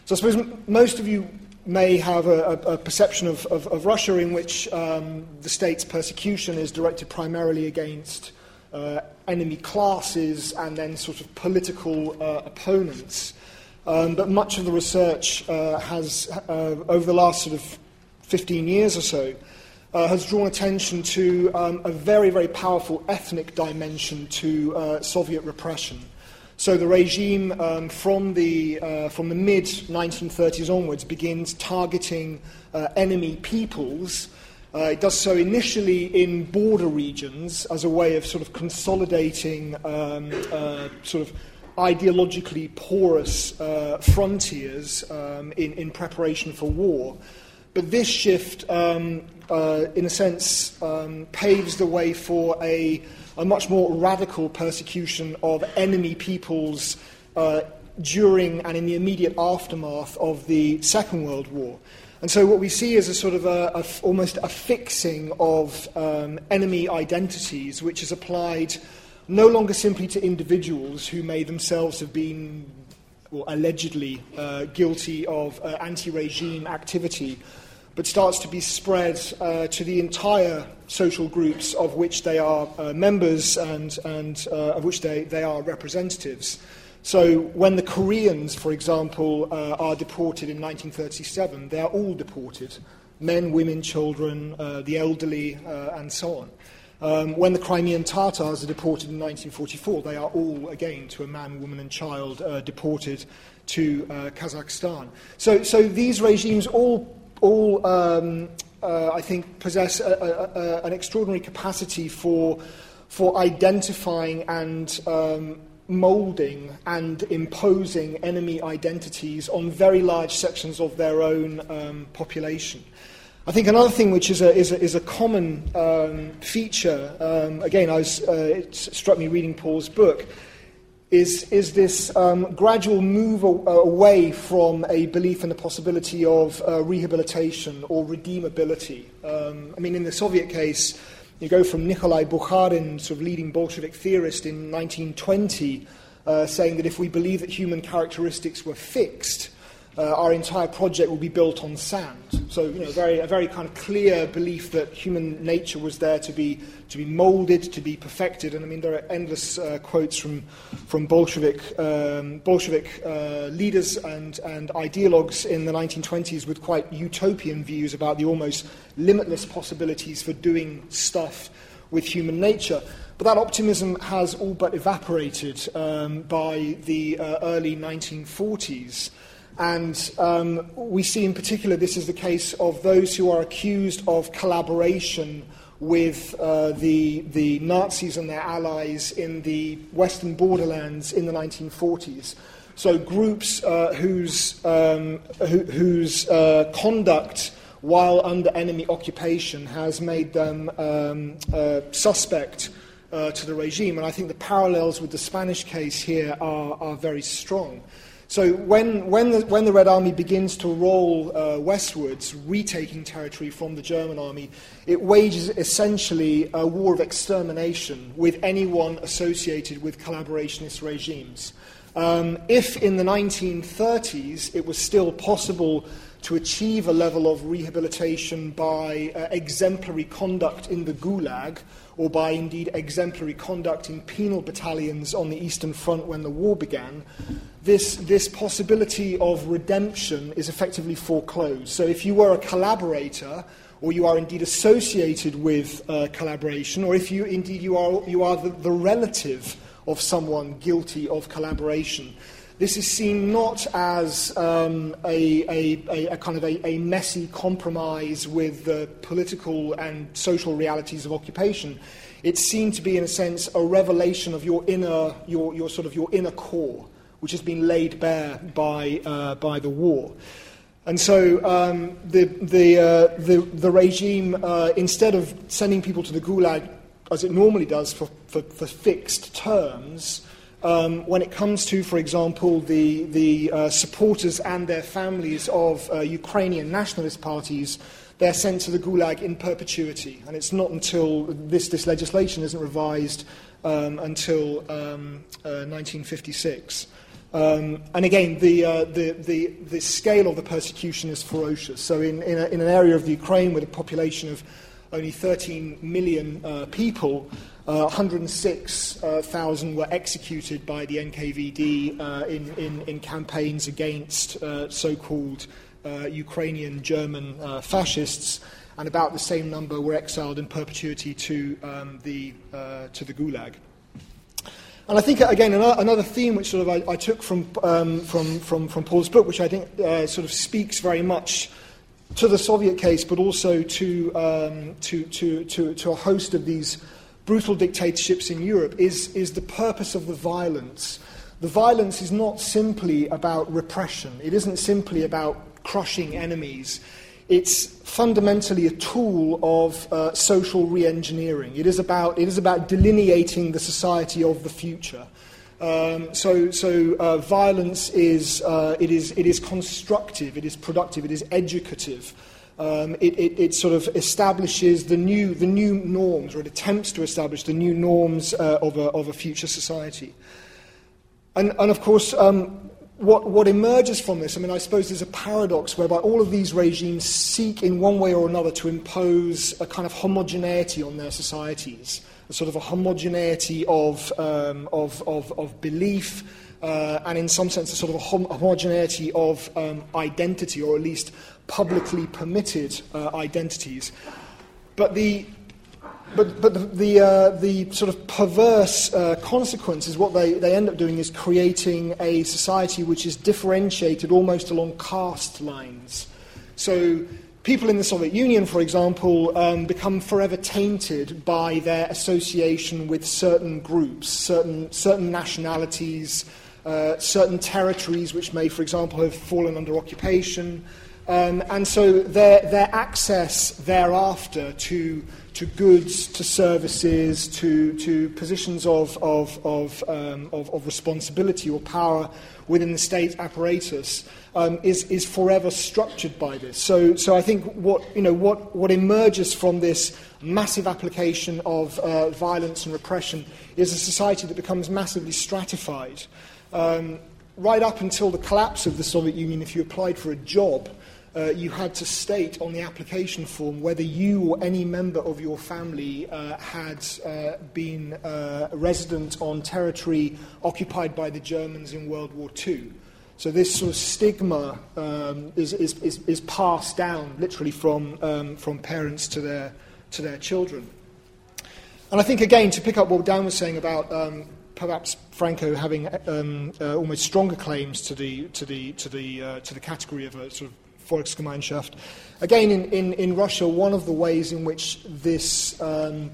Speaker 4: So I suppose m- most of you may have a, a, perception of, of, of, Russia in which um, the state's persecution is directed primarily against uh, enemy classes and then sort of political uh, opponents. Um, but much of the research uh, has, uh, over the last sort of 15 years or so, uh, has drawn attention to um, a very, very powerful ethnic dimension to uh, Soviet repression. So the regime um, from the, uh, the mid 1930s onwards begins targeting uh, enemy peoples. Uh, it does so initially in border regions as a way of sort of consolidating um, uh, sort of ideologically porous uh, frontiers um, in, in preparation for war. But this shift, um, uh, in a sense, um, paves the way for a a much more radical persecution of enemy peoples uh, during and in the immediate aftermath of the Second World War. And so what we see is a sort of a, a, almost a fixing of um, enemy identities, which is applied no longer simply to individuals who may themselves have been or allegedly uh, guilty of uh, anti-regime activity, but starts to be spread uh, to the entire social groups of which they are uh, members and, and uh, of which they, they are representatives. So when the Koreans, for example, uh, are deported in 1937, they are all deported men, women, children, uh, the elderly, uh, and so on. Um, when the Crimean Tatars are deported in 1944, they are all, again, to a man, woman, and child, deported to Kazakhstan. So, so these regimes all all, um, uh, I think, possess a, a, a, an extraordinary capacity for, for identifying and um, moulding and imposing enemy identities on very large sections of their own um, population. I think another thing which is a, is a, is a common um, feature, um, again, I was, uh, it struck me reading Paul's book, is, is this um, gradual move away from a belief in the possibility of uh, rehabilitation or redeemability. Um, I mean, in the Soviet case, you go from Nikolai Bukharin, sort of leading Bolshevik theorist in 1920, uh, saying that if we believe that human characteristics were fixed, uh, our entire project will be built on sand. So, you know, very, a very kind of clear belief that human nature was there to be, to be molded, to be perfected. And I mean, there are endless uh, quotes from, from Bolshevik, um, Bolshevik uh, leaders and, and ideologues in the 1920s with quite utopian views about the almost limitless possibilities for doing stuff with human nature. But that optimism has all but evaporated um, by the uh, early 1940s. And um, we see in particular this is the case of those who are accused of collaboration with uh, the, the Nazis and their allies in the Western borderlands in the 1940s. So, groups uh, whose, um, who, whose uh, conduct while under enemy occupation has made them um, uh, suspect uh, to the regime. And I think the parallels with the Spanish case here are, are very strong. So when, when, the, when the Red Army begins to roll uh, westwards, retaking territory from the German army, it wages essentially a war of extermination with anyone associated with collaborationist regimes. Um, if in the 1930s it was still possible to achieve a level of rehabilitation by uh, exemplary conduct in the Gulag, or by indeed exemplary conduct in penal battalions on the Eastern Front when the war began, this, this possibility of redemption is effectively foreclosed. So if you were a collaborator, or you are indeed associated with uh, collaboration, or if you indeed you are, you are the, the relative of someone guilty of collaboration, this is seen not as um, a, a, a, kind of a, messy compromise with the political and social realities of occupation. It's seen to be, in a sense, a revelation of your inner, your, your sort of your inner core, which has been laid bare by, uh, by the war. And so um, the, the, uh, the, the, regime, uh, instead of sending people to the gulag as it normally does for, for, for fixed terms, um, when it comes to, for example, the, the uh, supporters and their families of uh, Ukrainian nationalist parties, they're sent to the Gulag in perpetuity. And it's not until this, this legislation isn't revised um, until um, uh, 1956. Um, and again, the, uh, the, the, the, scale of the persecution is ferocious. So, in, in, a, in, an area of Ukraine with a population of only 13 million uh, people, uh, 106,000 uh, were executed by the NKVD uh, in, in, in, campaigns against uh, so called Ukrainian German fascists, and about the same number were exiled in perpetuity to, um, the, to the Gulag. And I think, again, another theme which sort of I, I took from, um, from, from, from, Paul's book, which I think uh, sort of speaks very much to the Soviet case, but also to, um, to, to, to, to, a host of these brutal dictatorships in Europe, is, is the purpose of the violence. The violence is not simply about repression, it isn't simply about crushing enemies. It's fundamentally a tool of uh, social re engineering. It, is about, it is about delineating the society of the future. Um, so, so uh, violence is, uh, it is, it is constructive, it is productive, it is educative. Um, it, it, it, sort of establishes the new, the new norms, or it attempts to establish the new norms uh, of, a, of a future society. And, and of course, um, what, what emerges from this, I mean, I suppose there's a paradox whereby all of these regimes seek, in one way or another, to impose a kind of homogeneity on their societies, a sort of a homogeneity of, um, of, of, of, belief, uh, and in some sense, a sort of a hom- homogeneity of um, identity, or at least publicly permitted uh, identities. But the but, but the, the, uh, the, sort of perverse uh, consequence is what they, they end up doing is creating a society which is differentiated almost along caste lines. So people in the Soviet Union, for example, um, become forever tainted by their association with certain groups, certain, certain nationalities, uh, certain territories which may, for example, have fallen under occupation. Um, and so their, their access thereafter to to goods, to services, to, to positions of, of, of, um, of, of, responsibility or power within the state apparatus um, is, is forever structured by this. So, so I think what, you know, what, what emerges from this massive application of uh, violence and repression is a society that becomes massively stratified. Um, right up until the collapse of the Soviet Union, if you applied for a job, uh, you had to state on the application form whether you or any member of your family uh, had uh, been uh, a resident on territory occupied by the Germans in World War II. So this sort of stigma um, is, is, is, is, passed down literally from, um, from parents to their, to their children. And I think, again, to pick up what Dan was saying about um, perhaps Franco having um, uh, almost stronger claims to the, to the, to the, uh, to the category of a sort of Volksgemeinschaft. Again, in, in, in Russia, one of the ways in which this, um,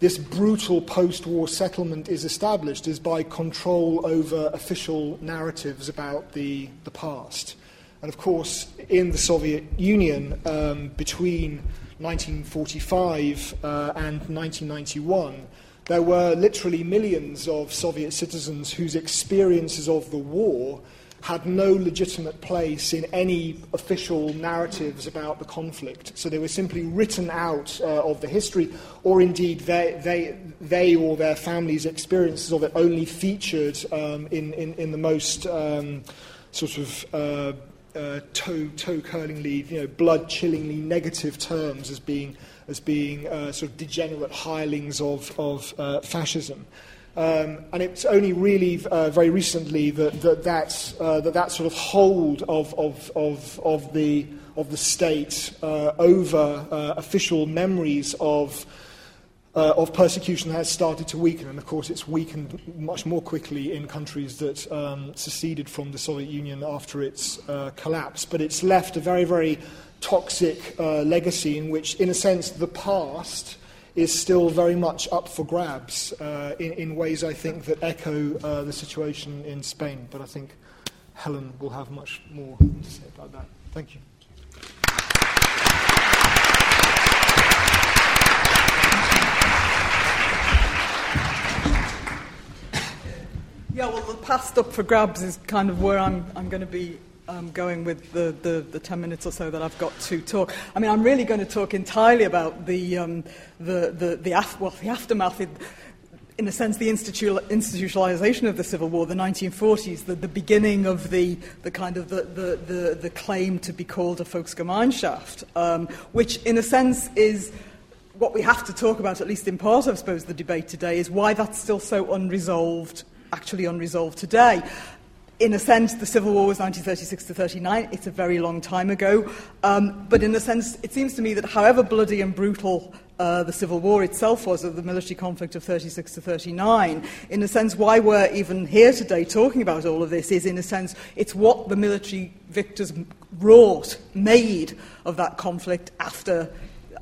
Speaker 4: this brutal post war settlement is established is by control over official narratives about the, the past. And of course, in the Soviet Union, um, between 1945 uh, and 1991, there were literally millions of Soviet citizens whose experiences of the war had no legitimate place in any official narratives about the conflict. So they were simply written out uh, of the history, or indeed they, they, they or their families' experiences of it only featured um, in, in, in, the most um, sort of uh, uh, toe, toe curlingly, you know, blood chillingly negative terms as being, as being uh, sort of degenerate hirelings of, of uh, fascism. Um, and it's only really uh, very recently that that, that, uh, that, that sort of hold of, of, of, of, the, of the state uh, over uh, official memories of, uh, of persecution has started to weaken. And of course, it's weakened much more quickly in countries that um, seceded from the Soviet Union after its uh, collapse. But it's left a very, very toxic legacy in which, in a sense, the past is still very much up for grabs uh, in, in, ways I think that echo uh, the situation in Spain. But I think Helen will have much more to say about that. Thank you.
Speaker 5: Yeah, well, the past up for grabs is kind of where I'm, I'm going to be um, going with the, the, the, 10 minutes or so that I've got to talk. I mean, I'm really going to talk entirely about the, um, the, the, the, af- well, the aftermath. In a sense, the institu- institutionalization of the Civil War, the 1940s, the, the beginning of the, the kind of the, the, the, the claim to be called a Volksgemeinschaft, um, which in a sense is what we have to talk about, at least in part, I suppose, the debate today, is why that's still so unresolved, actually unresolved today in a sense, the Civil War was 1936 to 39. It's a very long time ago. Um, but in a sense, it seems to me that however bloody and brutal uh, the Civil War itself was, of the military conflict of 36 to 39, in a sense, why we're even here today talking about all of this is, in a sense, it's what the military victors wrought, made of that conflict after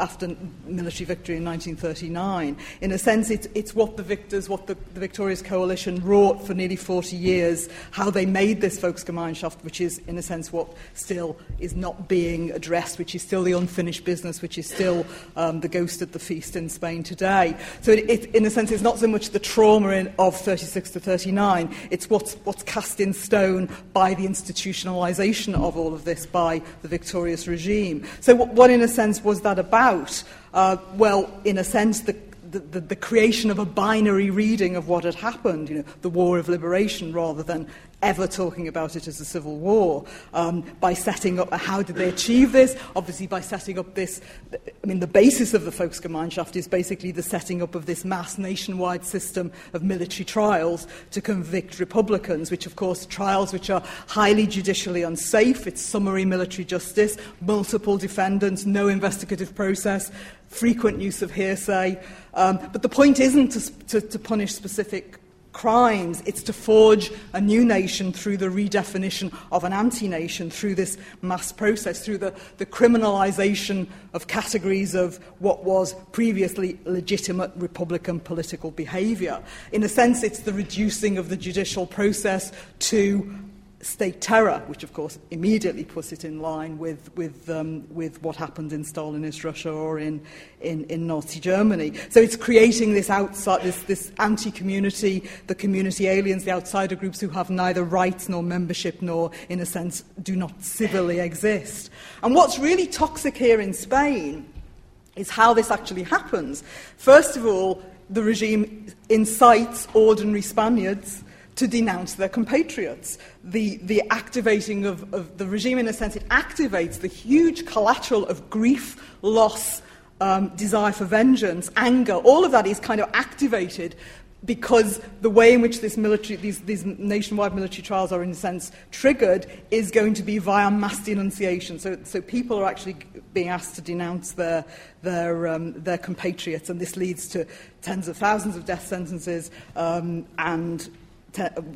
Speaker 5: after military victory in 1939. In a sense, it's, it's what the victors, what the, the victorious coalition wrought for nearly 40 years, how they made this Volksgemeinschaft, which is, in a sense, what still is not being addressed, which is still the unfinished business, which is still um, the ghost at the feast in Spain today. So, it, it, in a sense, it's not so much the trauma in, of 36 to 39, it's what's, what's cast in stone by the institutionalization of all of this by the victorious regime. So, what, what in a sense, was that about? About? Uh, well, in a sense, the, the, the, creation of a binary reading of what had happened, you know, the war of liberation, rather than ever talking about it as a civil war. Um, by setting up, how did they achieve this? Obviously, by setting up this, I mean, the basis of the Volksgemeinschaft is basically the setting up of this mass nationwide system of military trials to convict Republicans, which, of course, trials which are highly judicially unsafe. It's summary military justice, multiple defendants, no investigative process, frequent use of hearsay. Um, but the point isn't to, to, to punish specific crimes. It's to forge a new nation through the redefinition of an anti nation, through this mass process, through the, the criminalisation of categories of what was previously legitimate Republican political behaviour. In a sense, it's the reducing of the judicial process to state terror, which of course immediately puts it in line with, with, um, with what happened in Stalinist Russia or in, in, in Nazi Germany. So it's creating this outside, this, this anti-community, the community aliens, the outsider groups who have neither rights nor membership nor, in a sense, do not civilly exist. And what's really toxic here in Spain is how this actually happens. First of all, the regime incites ordinary Spaniards to denounce their compatriots. The, the activating of, of the regime, in a sense, it activates the huge collateral of grief, loss, um, desire for vengeance, anger. All of that is kind of activated because the way in which this military, these, these nationwide military trials are, in a sense, triggered is going to be via mass denunciation. So, so people are actually being asked to denounce their, their, um, their compatriots, and this leads to tens of thousands of death sentences um, and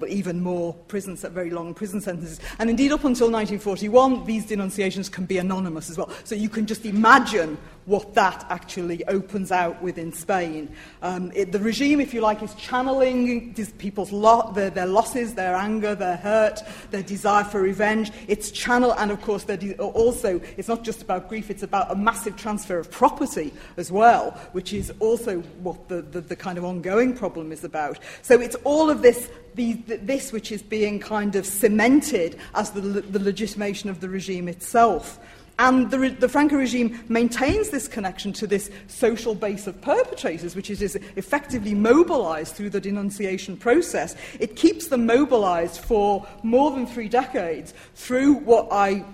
Speaker 5: even more prison, very long prison sentences. And indeed, up until 1941, these denunciations can be anonymous as well. So you can just imagine what that actually opens out within Spain. Um, it, the regime, if you like, is channeling people's lo- their, their, losses, their anger, their hurt, their desire for revenge. It's channel, and of course, de- also it's not just about grief; it's about a massive transfer of property as well, which is also what the, the, the kind of ongoing problem is about. So it's all of this. The, this which is being kind of cemented as the, the legitimation of the regime itself. And the, the, Franco regime maintains this connection to this social base of perpetrators, which it is effectively mobilized through the denunciation process. It keeps them mobilized for more than three decades through what I,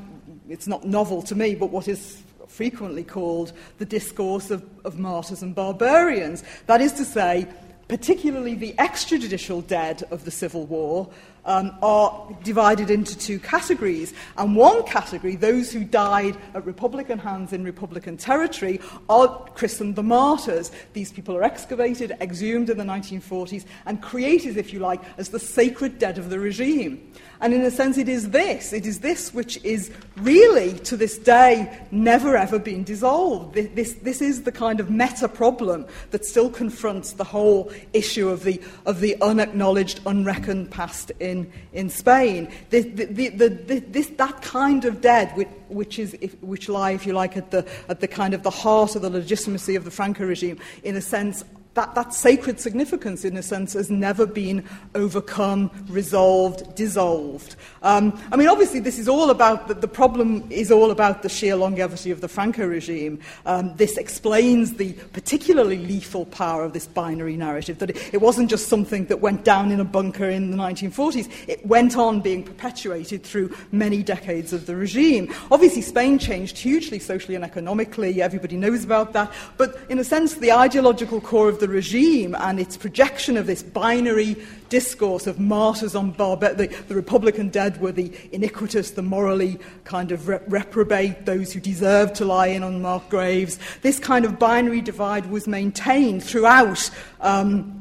Speaker 5: it's not novel to me, but what is frequently called the discourse of, of martyrs and barbarians. That is to say, particularly the extrajudicial dead of the Civil War, um, are divided into two categories. And one category, those who died at Republican hands in Republican territory, are christened the martyrs. These people are excavated, exhumed in the 1940s, and created, if you like, as the sacred dead of the regime. And in a sense, it is this, it is this which is really, to this day, never ever been dissolved. This, this is the kind of meta problem that still confronts the whole issue of the, of the unacknowledged, unreckoned past in, in Spain. The, the, the, this, that kind of dead, which, which, is, which lie, if you like, at the, at the kind of the heart of the legitimacy of the Franco regime, in a sense, that, that sacred significance, in a sense, has never been overcome, resolved, dissolved. Um, I mean, obviously, this is all about the, the, problem is all about the sheer longevity of the Franco regime. Um, this explains the particularly lethal power of this binary narrative. That it, it wasn't just something that went down in a bunker in the 1940s; it went on being perpetuated through many decades of the regime. Obviously, Spain changed hugely socially and economically. Everybody knows about that. But in a sense, the ideological core of the regime and its projection of this binary discourse of martyrs on Barbet, the, the Republican dead were the iniquitous, the morally kind of re- reprobate, those who deserved to lie in unmarked graves. This kind of binary divide was maintained throughout. Um,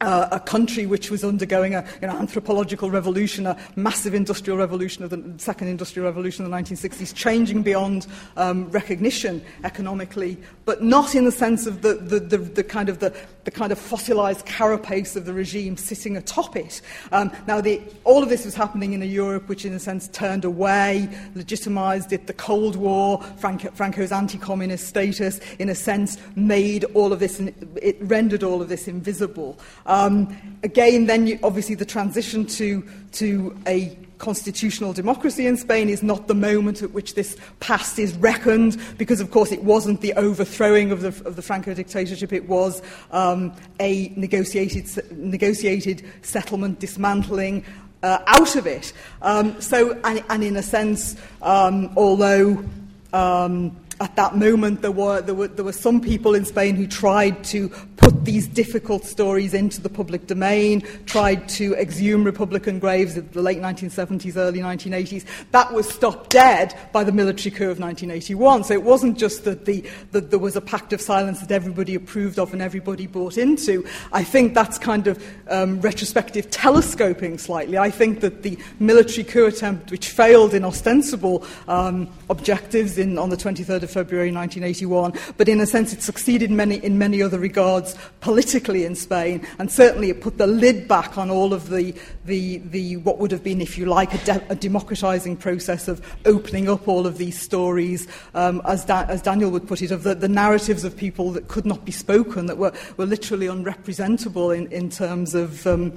Speaker 5: uh, a country which was undergoing an you know, anthropological revolution, a massive industrial revolution of the second industrial revolution of the 1960s, changing beyond um, recognition economically, but not in the sense of the, the, the, the kind of the, kind of fossilized carapace of the regime sitting atop it. Um, now, all of this was happening in a Europe which, in a sense, turned away, legitimized it. The Cold War, Franco, Franco's anti-communist status, in a sense, made all of this, it rendered all of this invisible. Um, again, then you, obviously the transition to, to a constitutional democracy in Spain is not the moment at which this past is reckoned, because, of course, it wasn't the overthrowing of the, of the Franco dictatorship, it was um, a negotiated, negotiated settlement dismantling. Uh, out of it. Um, so, and, and in a sense, um, although um, at that moment, there were, there, were, there were some people in Spain who tried to put these difficult stories into the public domain, tried to exhume Republican graves in the late 1970s, early 1980s. That was stopped dead by the military coup of 1981. So it wasn't just that, the, that there was a pact of silence that everybody approved of and everybody bought into. I think that's kind of um, retrospective telescoping slightly. I think that the military coup attempt, which failed in ostensible um, objectives in, on the 23rd of February 1981, but in a sense it succeeded many, in many other regards politically in Spain, and certainly it put the lid back on all of the, the, the what would have been, if you like, a, de- a democratizing process of opening up all of these stories, um, as, da- as Daniel would put it, of the, the narratives of people that could not be spoken, that were, were literally unrepresentable in, in terms of. Um,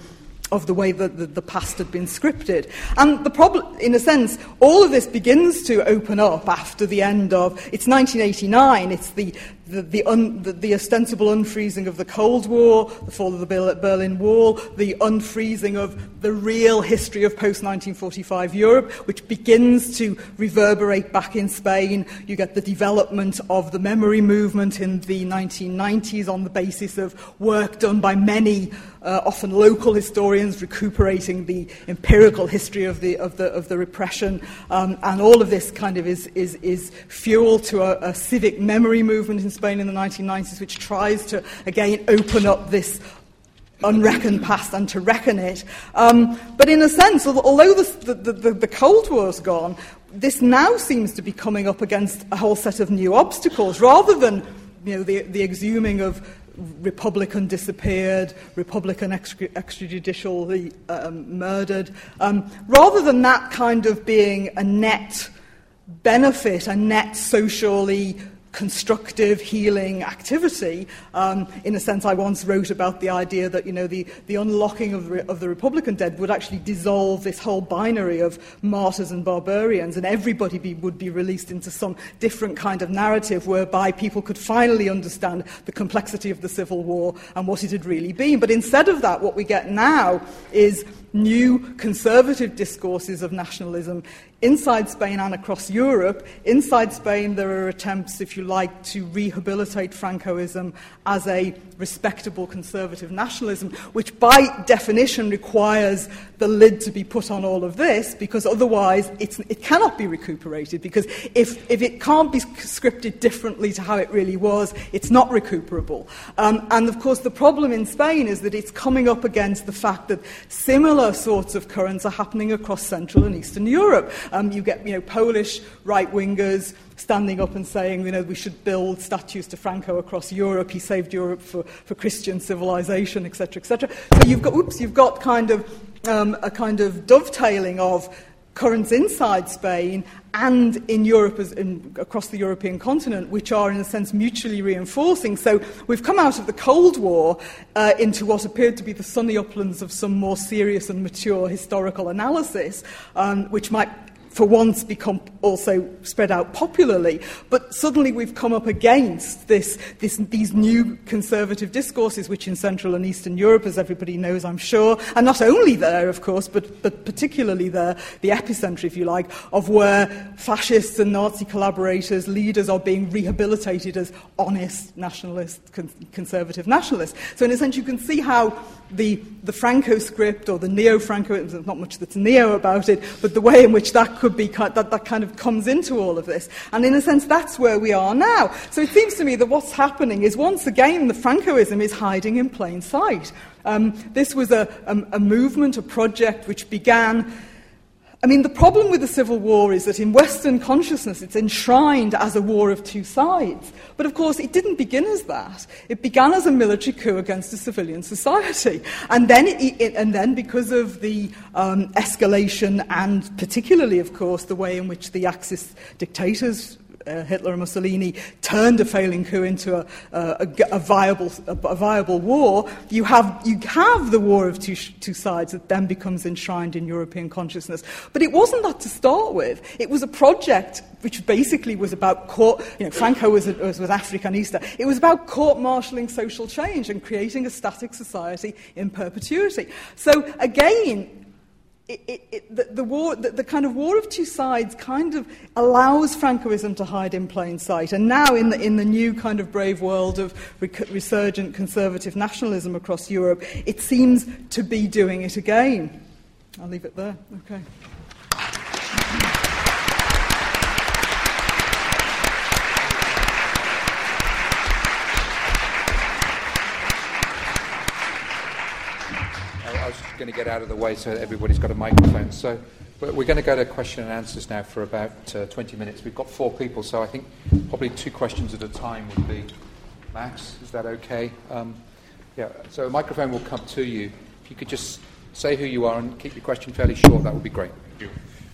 Speaker 5: of the way that the, the, past had been scripted. And the problem, in a sense, all of this begins to open up after the end of, it's 1989, it's the, the, the, un, the, the, ostensible unfreezing of the Cold War, the fall of the Berlin Wall, the unfreezing of the real history of post 1945 Europe, which begins to reverberate back in Spain. You get the development of the memory movement in the 1990s on the basis of work done by many, uh, often local historians, recuperating the empirical history of the, of the, of the repression. Um, and all of this kind of is, is, is fuel to a, a civic memory movement in Spain in the 1990s, which tries to, again, open up this unreckoned past and to reckon it. Um, but in a sense, although the, the, the, the Cold War's gone, this now seems to be coming up against a whole set of new obstacles, rather than you know, the, the exhuming of Republican disappeared, Republican extrajudicially um, murdered. Um, rather than that kind of being a net benefit, a net socially constructive healing activity. Um, in a sense, I once wrote about the idea that you know the, the unlocking of, of the Republican dead would actually dissolve this whole binary of martyrs and barbarians, and everybody be, would be released into some different kind of narrative whereby people could finally understand the complexity of the Civil War and what it had really been. But instead of that, what we get now is new conservative discourses of nationalism inside Spain and across Europe. Inside Spain, there are attempts, if you like, to rehabilitate Francoism as a respectable conservative nationalism, which by definition requires the lid to be put on all of this, because otherwise it cannot be recuperated. Because if, if it can't be scripted differently to how it really was, it's not recuperable. Um, and of course, the problem in Spain is that it's coming up against the fact that similar sorts of currents are happening across Central and Eastern Europe. Um, you get you know, Polish right wingers standing up and saying, you know, we should build statues to Franco across Europe. He saved Europe for, for Christian civilization, etc., etc. So you've got, oops, you've got kind of um, a kind of dovetailing of currents inside Spain and in Europe, as in, across the European continent, which are, in a sense, mutually reinforcing. So we've come out of the Cold War uh, into what appeared to be the sunny uplands of some more serious and mature historical analysis, um, which might for once become also spread out popularly. But suddenly we've come up against this, this, these new conservative discourses, which in Central and Eastern Europe, as everybody knows, I'm sure, and not only there, of course, but, but particularly there, the epicenter, if you like, of where fascists and Nazi collaborators, leaders are being rehabilitated as honest nationalist, con- conservative nationalists. So in a sense, you can see how the, the Franco script or the neo-Franco, there's not much that's neo about it, but the way in which that could be, that, that kind of comes into all of this. And in a sense, that's where we are now. So it seems to me that what's happening is once again, the Francoism is hiding in plain sight. Um, this was a, a, a movement, a project which began I mean, the problem with the Civil War is that in Western consciousness it's enshrined as a war of two sides. But of course, it didn't begin as that. It began as a military coup against a civilian society. And then, it, it, and then because of the um, escalation and particularly, of course, the way in which the Axis dictators uh, Hitler and Mussolini turned a failing coup into a, a, a viable, a, viable war, you have, you have the war of two, two sides that then becomes enshrined in European consciousness. But it wasn't that to start with. It was a project which basically was about court, you know, Franco was, was, was Africanista. It was about court-martialing social change and creating a static society in perpetuity. So again, the, war, the, the, kind of war of two sides kind of allows Francoism to hide in plain sight. And now, in the, in the new kind of brave world of resurgent conservative nationalism across Europe, it seems to be doing it again. I'll leave it there. Okay.
Speaker 1: Going to get out of the way so everybody's got a microphone. So we're going to go to question and answers now for about uh, 20 minutes. We've got four people, so I think probably two questions at a time would be max. Is that okay? Um, yeah, so a microphone will come to you. If you could just say who you are and keep your question fairly short, that would be great.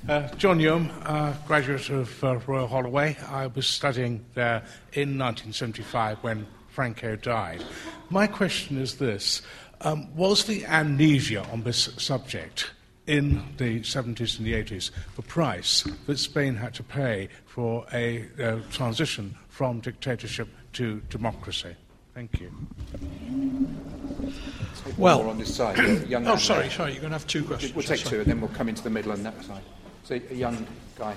Speaker 6: Uh, John Youm, uh, graduate of uh, Royal Holloway. I was studying there in 1975 when Franco died. My question is this um, was the amnesia on this subject in the 70s and the 80s the price that Spain had to pay for a uh, transition from dictatorship to democracy? Thank you.
Speaker 2: Well,
Speaker 1: on this side.
Speaker 2: oh, sorry, there. sorry. You're going to have two questions.
Speaker 1: We'll take two, and then we'll come into the middle on that side. So, a young guy.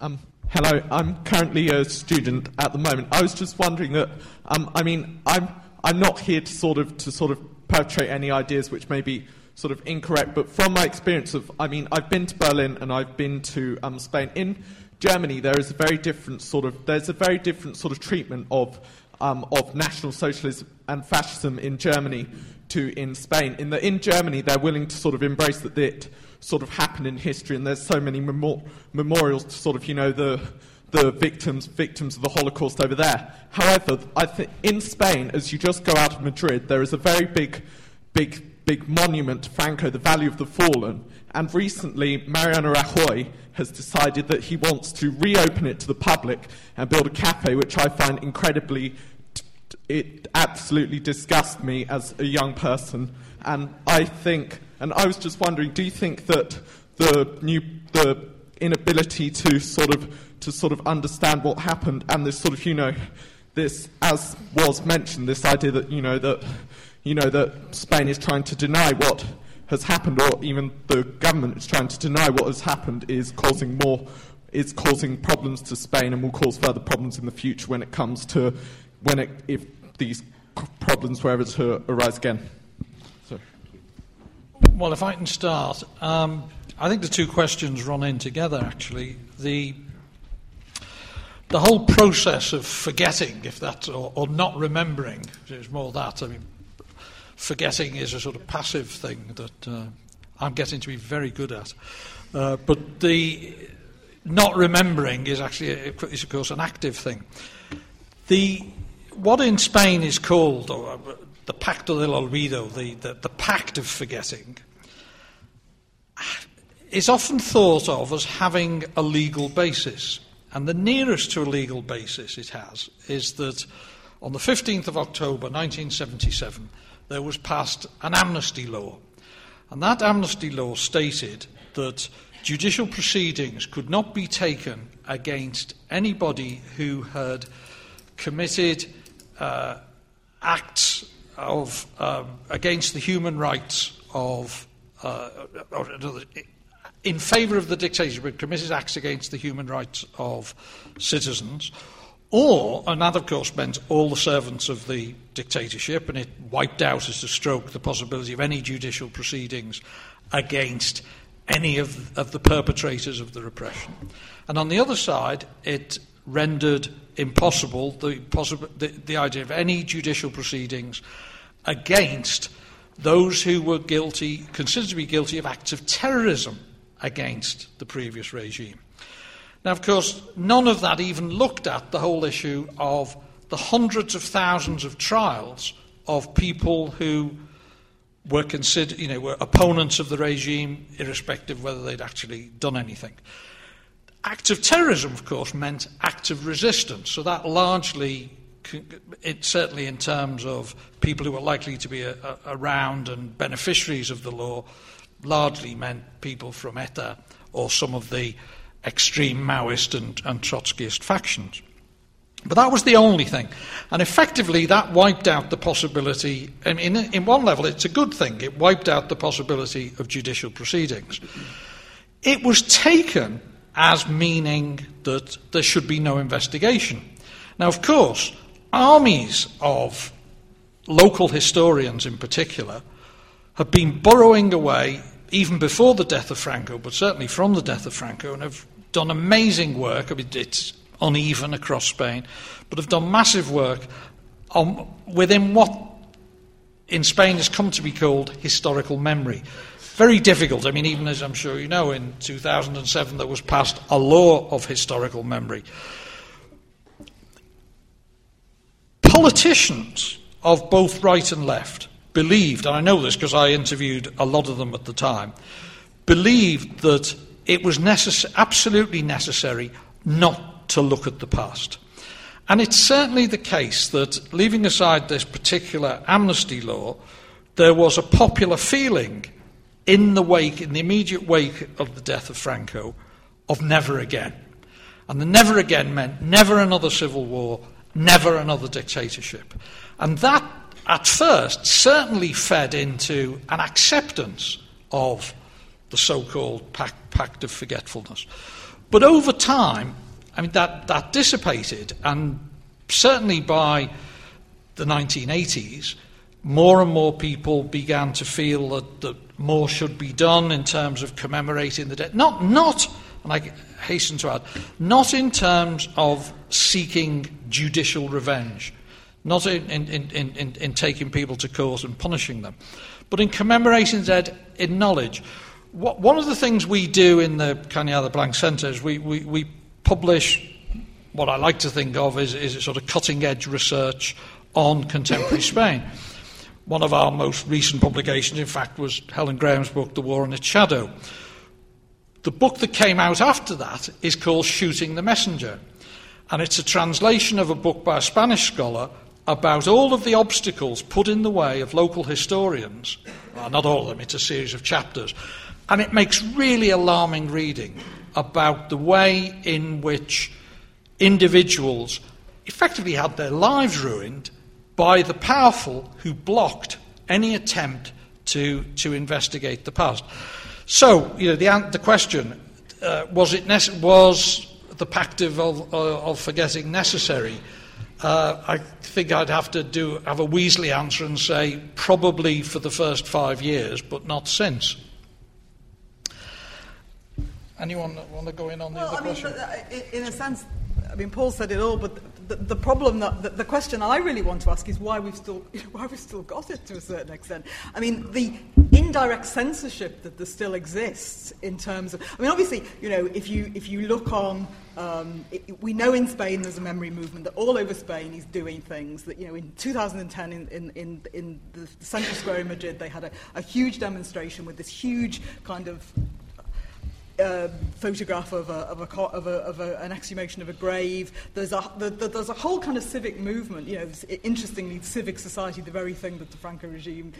Speaker 7: Um, Hello, I'm currently a student at the moment. I was just wondering that, um, I mean, I'm, I'm not here to sort of to sort of perpetrate any ideas which may be sort of incorrect, but from my experience of, I mean, I've been to Berlin and I've been to um, Spain. In Germany, there is a very different sort of there's a very different sort of treatment of um, of national socialism and fascism in Germany to in Spain. In the in Germany, they're willing to sort of embrace that it sort of happened in history, and there's so many memor- memorials to sort of, you know, the, the victims, victims of the Holocaust over there. However, I think in Spain, as you just go out of Madrid, there is a very big, big, big monument to Franco, the Valley of the Fallen. And recently, Mariano Rajoy has decided that he wants to reopen it to the public and build a cafe, which I find incredibly, it absolutely disgusts me as a young person. And I think and I was just wondering, do you think that the new the inability to sort of to sort of understand what happened and this sort of you know this as was mentioned this idea that you know that you know that Spain is trying to deny what has happened or even the government is trying to deny what has happened is causing more is causing problems to Spain and will cause further problems in the future when it comes to when it, if these problems were ever to arise again.
Speaker 2: Well, if I can start, um, I think the two questions run in together. Actually, the the whole process of forgetting, if that, or, or not remembering, is more that. I mean, forgetting is a sort of passive thing that uh, I'm getting to be very good at. Uh, but the not remembering is actually, a, is of course, an active thing. The what in Spain is called, or uh, the Pacto del Olvido, the, the, the pact of forgetting, is often thought of as having a legal basis. And the nearest to a legal basis it has is that on the 15th of October 1977, there was passed an amnesty law. And that amnesty law stated that judicial proceedings could not be taken against anybody who had committed uh, acts of, um, against the human rights of, uh, in favour of the dictatorship, committed acts against the human rights of citizens, or, and that of course meant all the servants of the dictatorship, and it wiped out as a stroke the possibility of any judicial proceedings against any of, of the perpetrators of the repression. And on the other side, it rendered impossible the, the, the idea of any judicial proceedings against those who were guilty, considered to be guilty of acts of terrorism against the previous regime. Now, of course, none of that even looked at the whole issue of the hundreds of thousands of trials of people who were considered, you know, were opponents of the regime, irrespective of whether they'd actually done anything. Acts of terrorism, of course, meant acts of resistance. So that largely, it, certainly in terms of people who were likely to be a, a, around and beneficiaries of the law, largely meant people from ETA or some of the extreme Maoist and, and Trotskyist factions. But that was the only thing. And effectively, that wiped out the possibility. In, in one level, it's a good thing. It wiped out the possibility of judicial proceedings. It was taken as meaning that there should be no investigation. Now, of course, armies of local historians in particular have been burrowing away even before the death of Franco, but certainly from the death of Franco, and have done amazing work. I mean, it's uneven across Spain, but have done massive work on, within what in Spain has come to be called historical memory. Very difficult. I mean, even as I'm sure you know, in 2007 there was passed a law of historical memory. Politicians of both right and left believed, and I know this because I interviewed a lot of them at the time, believed that it was necess- absolutely necessary not to look at the past. And it's certainly the case that, leaving aside this particular amnesty law, there was a popular feeling in the wake, in the immediate wake of the death of Franco, of never again. And the never again meant never another civil war, never another dictatorship. And that, at first, certainly fed into an acceptance of the so called pact, pact of forgetfulness. But over time, I mean, that, that dissipated, and certainly by the 1980s, more and more people began to feel that, that more should be done in terms of commemorating the dead. Not, not, and I hasten to add, not in terms of seeking judicial revenge, not in, in, in, in, in taking people to court and punishing them, but in commemorating the dead in knowledge. What, one of the things we do in the Cañada Blanch Centre is we, we, we publish what I like to think of as, as sort of cutting edge research on contemporary Spain. One of our most recent publications, in fact, was Helen Graham's book, The War and its Shadow. The book that came out after that is called Shooting the Messenger, and it's a translation of a book by a Spanish scholar about all of the obstacles put in the way of local historians. Well, not all of them, it's a series of chapters. And it makes really alarming reading about the way in which individuals effectively had their lives ruined by the powerful who blocked any attempt to, to investigate the past. So, you know, the, the question uh, was, it nece- was the pact of, of, of forgetting necessary? Uh, I think I'd have to do, have a Weasley answer and say probably for the first five years, but not since. Anyone want to go in on the
Speaker 5: well,
Speaker 2: other
Speaker 5: I mean,
Speaker 2: question?
Speaker 5: Uh, in a sense, I mean, Paul said it all, but the, problem that the, the, question I really want to ask is why we've still why we've still got it to a certain extent. I mean, the indirect censorship that there still exists in terms of. I mean, obviously, you know, if you if you look on. Um, it, we know in Spain there's a memory movement that all over Spain is doing things that, you know, in 2010 in, in, in, in the Central Square in Madrid, they had a, a huge demonstration with this huge kind of uh, photograph of, a, of, a, of, a, of an exhumation of a grave. There's a, the, the, there's a whole kind of civic movement. You know, interestingly, civic society, the very thing that the Franco regime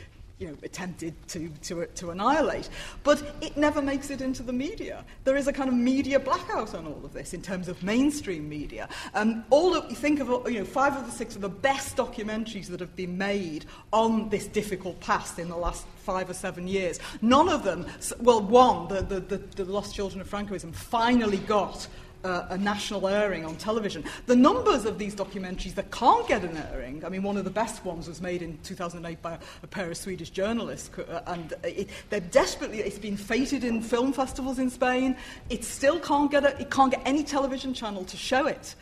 Speaker 5: you know, attempted to, to, to annihilate. But it never makes it into the media. There is a kind of media blackout on all of this in terms of mainstream media. Um, all of, you think of, you know, five of the six of the best documentaries that have been made on this difficult past in the last five or seven years. None of them, well, one, the, the, the, the Lost Children of Francoism, finally got uh, a national airing on television. The numbers of these documentaries that can't get an airing, I mean, one of the best ones was made in 2008 by a, pair of Swedish journalists, uh, and it, they're desperately, it's been feted in film festivals in Spain. It still can't get, a, it can't get any television channel to show it.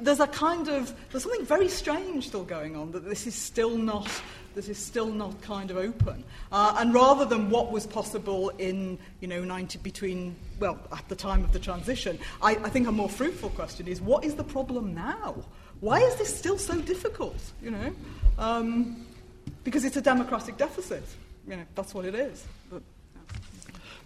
Speaker 5: There's a kind of, there's something very strange still going on, that this is still not that is still not kind of open. Uh, and rather than what was possible in, you know, 90, between, well, at the time of the transition, I, I think a more fruitful question is what is the problem now? Why is this still so difficult, you know? Um, because it's a democratic deficit. You know, that's what it is. But,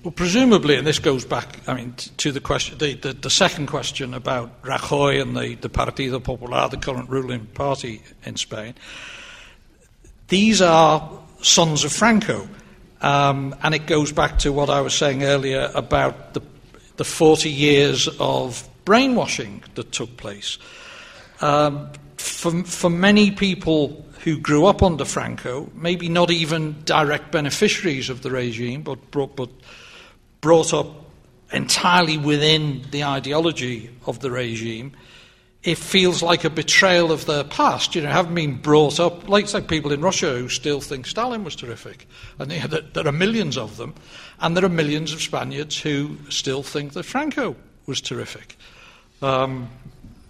Speaker 2: well, presumably, and this goes back, I mean, to the question, the, the, the, second question about Rajoy and the, the Partido Popular, the current ruling party in Spain. These are sons of Franco. Um, and it goes back to what I was saying earlier about the, the 40 years of brainwashing that took place. Um, for, for many people who grew up under Franco, maybe not even direct beneficiaries of the regime, but brought, but brought up entirely within the ideology of the regime, it feels like a betrayal of their past. You know, having been brought up, like, like people in Russia who still think Stalin was terrific. And they, there are millions of them. And there are millions of Spaniards who still think that Franco was terrific. Um,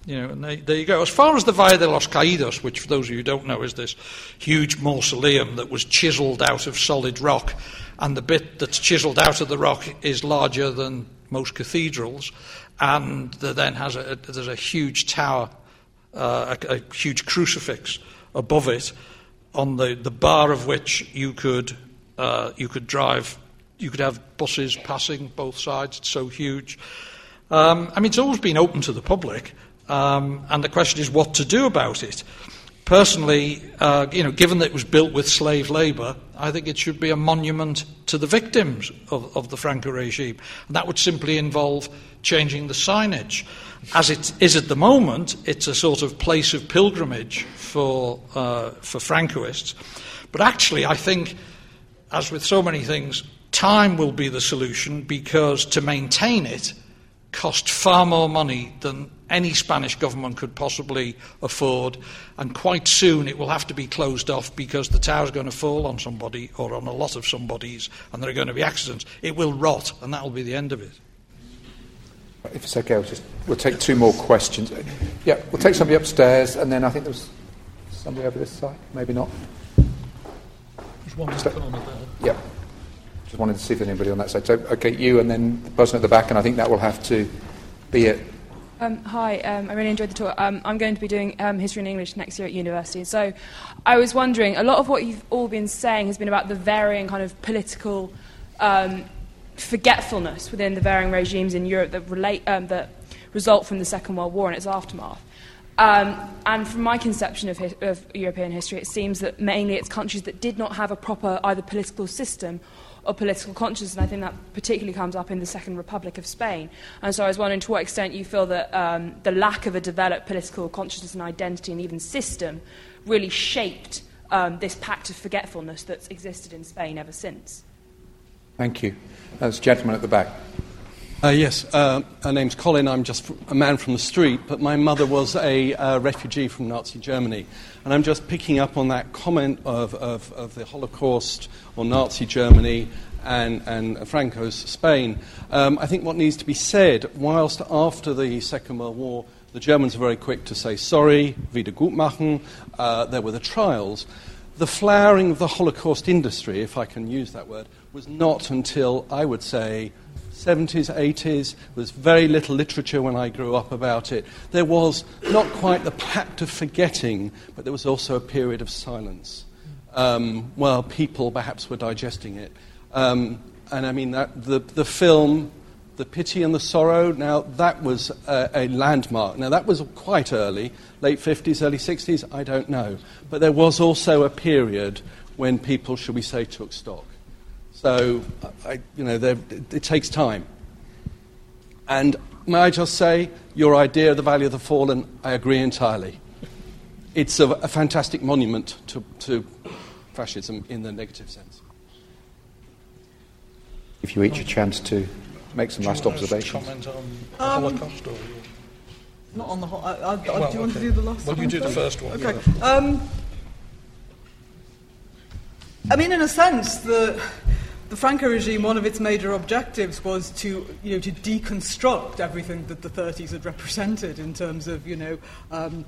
Speaker 2: you know, and they, there you go. As far as the Valle de los Caídos, which for those of you who don't know is this huge mausoleum that was chiselled out of solid rock, and the bit that's chiselled out of the rock is larger than most cathedrals and then has a, there's a huge tower, uh, a, a, huge crucifix above it, on the, the bar of which you could uh, you could drive, you could have buses passing both sides. It's so huge. Um, I mean, it's always been open to the public, um, and the question is what to do about it. Personally, uh, you know, given that it was built with slave labour, I think it should be a monument to the victims of, of the Franco regime. And that would simply involve changing the signage. As it is at the moment, it's a sort of place of pilgrimage for, uh, for Francoists. But actually, I think, as with so many things, time will be the solution because to maintain it cost far more money than any Spanish government could possibly afford, and quite soon it will have to be closed off because the tower is going to fall on somebody or on a lot of somebodies, and there are going to be accidents. It will rot, and that will be the end of it.
Speaker 1: If it's okay, we'll, just, we'll take two more questions. Yeah, we'll take somebody upstairs, and then I think there's somebody over this side. Maybe not.
Speaker 2: There's one
Speaker 1: Yeah. Just wanted to see if there's anybody on that side. So, okay, you and then the person at the back, and I think that will have to be it.
Speaker 8: Um, hi, um, I really enjoyed the talk. Um, I'm going to be doing um, history and English next year at university. So I was wondering, a lot of what you've all been saying has been about the varying kind of political um, forgetfulness within the varying regimes in Europe that, relate, um, that result from the Second World War and its aftermath. and from my conception of, hi- of European history, it seems that mainly it's countries that did not have a proper either political system of political conscience, and I think that particularly comes up in the Second Republic of Spain. And so I was wondering to what extent you feel that um, the lack of a developed political consciousness and identity and even system really shaped um, this pact of forgetfulness that's existed in Spain ever since.
Speaker 1: Thank you. There's a gentleman at the back.
Speaker 9: Uh, yes, uh, her name's Colin. I'm just a man from the street, but my mother was a uh, refugee from Nazi Germany. And I'm just picking up on that comment of, of, of the Holocaust or Nazi Germany and, and Franco's Spain. Um, I think what needs to be said, whilst after the Second World War, the Germans were very quick to say sorry, Wiedergutmachen, uh, there were the trials. The flowering of the Holocaust industry, if I can use that word, was not until, I would say, 70s, 80s. There was very little literature when I grew up about it. There was not quite the pact of forgetting, but there was also a period of silence um, while people perhaps were digesting it. Um, And I mean, that, the, the film, The Pity and the Sorrow, now that was a, a landmark. Now, that was quite early, late 50s, early 60s, I don't know. But there was also a period when people, should we say, took stock. So, I, you know, it, it takes time. And may I just say, your idea of the Valley of the Fallen, I agree entirely. It's a, a fantastic monument to, to fascism in the negative sense.
Speaker 1: If you each a chance to make some last
Speaker 2: you want us to
Speaker 1: observations.
Speaker 2: Comment on the
Speaker 5: Um,
Speaker 2: Holocaust, or
Speaker 5: Not on the whole. I, I, I,
Speaker 2: Well,
Speaker 5: do you want to do the last
Speaker 2: Well, you
Speaker 5: one
Speaker 2: do the
Speaker 5: first?
Speaker 2: first one.
Speaker 5: Okay. Um, I mean, in a sense, the the Franco regime, one of its major objectives was to, you know, to deconstruct everything that the 30s had represented in terms of, you know, um,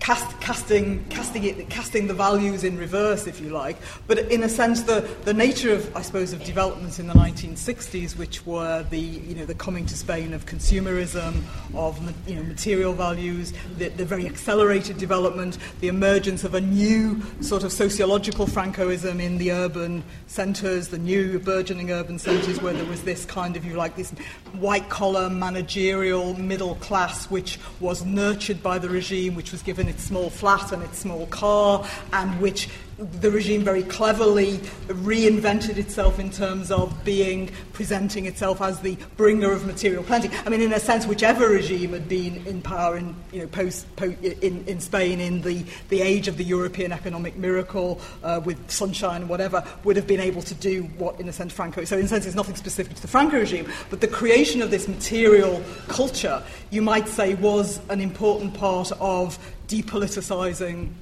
Speaker 5: cast, casting, casting, it, casting the values in reverse, if you like. But in a sense, the, the nature of, I suppose, of developments in the 1960s, which were the, you know, the coming to Spain of consumerism, of you know, material values, the, the very accelerated development, the emergence of a new sort of sociological Francoism in the urban centres, the new burgeoning urban centres, where there was this kind of, you like, this white collar managerial middle class, which was nurtured by the regime, which was given its small flat and its small car, and which the regime very cleverly reinvented itself in terms of being presenting itself as the bringer of material plenty. I mean, in a sense, whichever regime had been in power in you know post, po in, in Spain in the, the age of the European economic miracle uh, with sunshine and whatever would have been able to do what, in a sense, Franco. So, in a sense, it's nothing specific to the Franco regime, but the creation of this material culture, you might say, was an important part of depoliticizing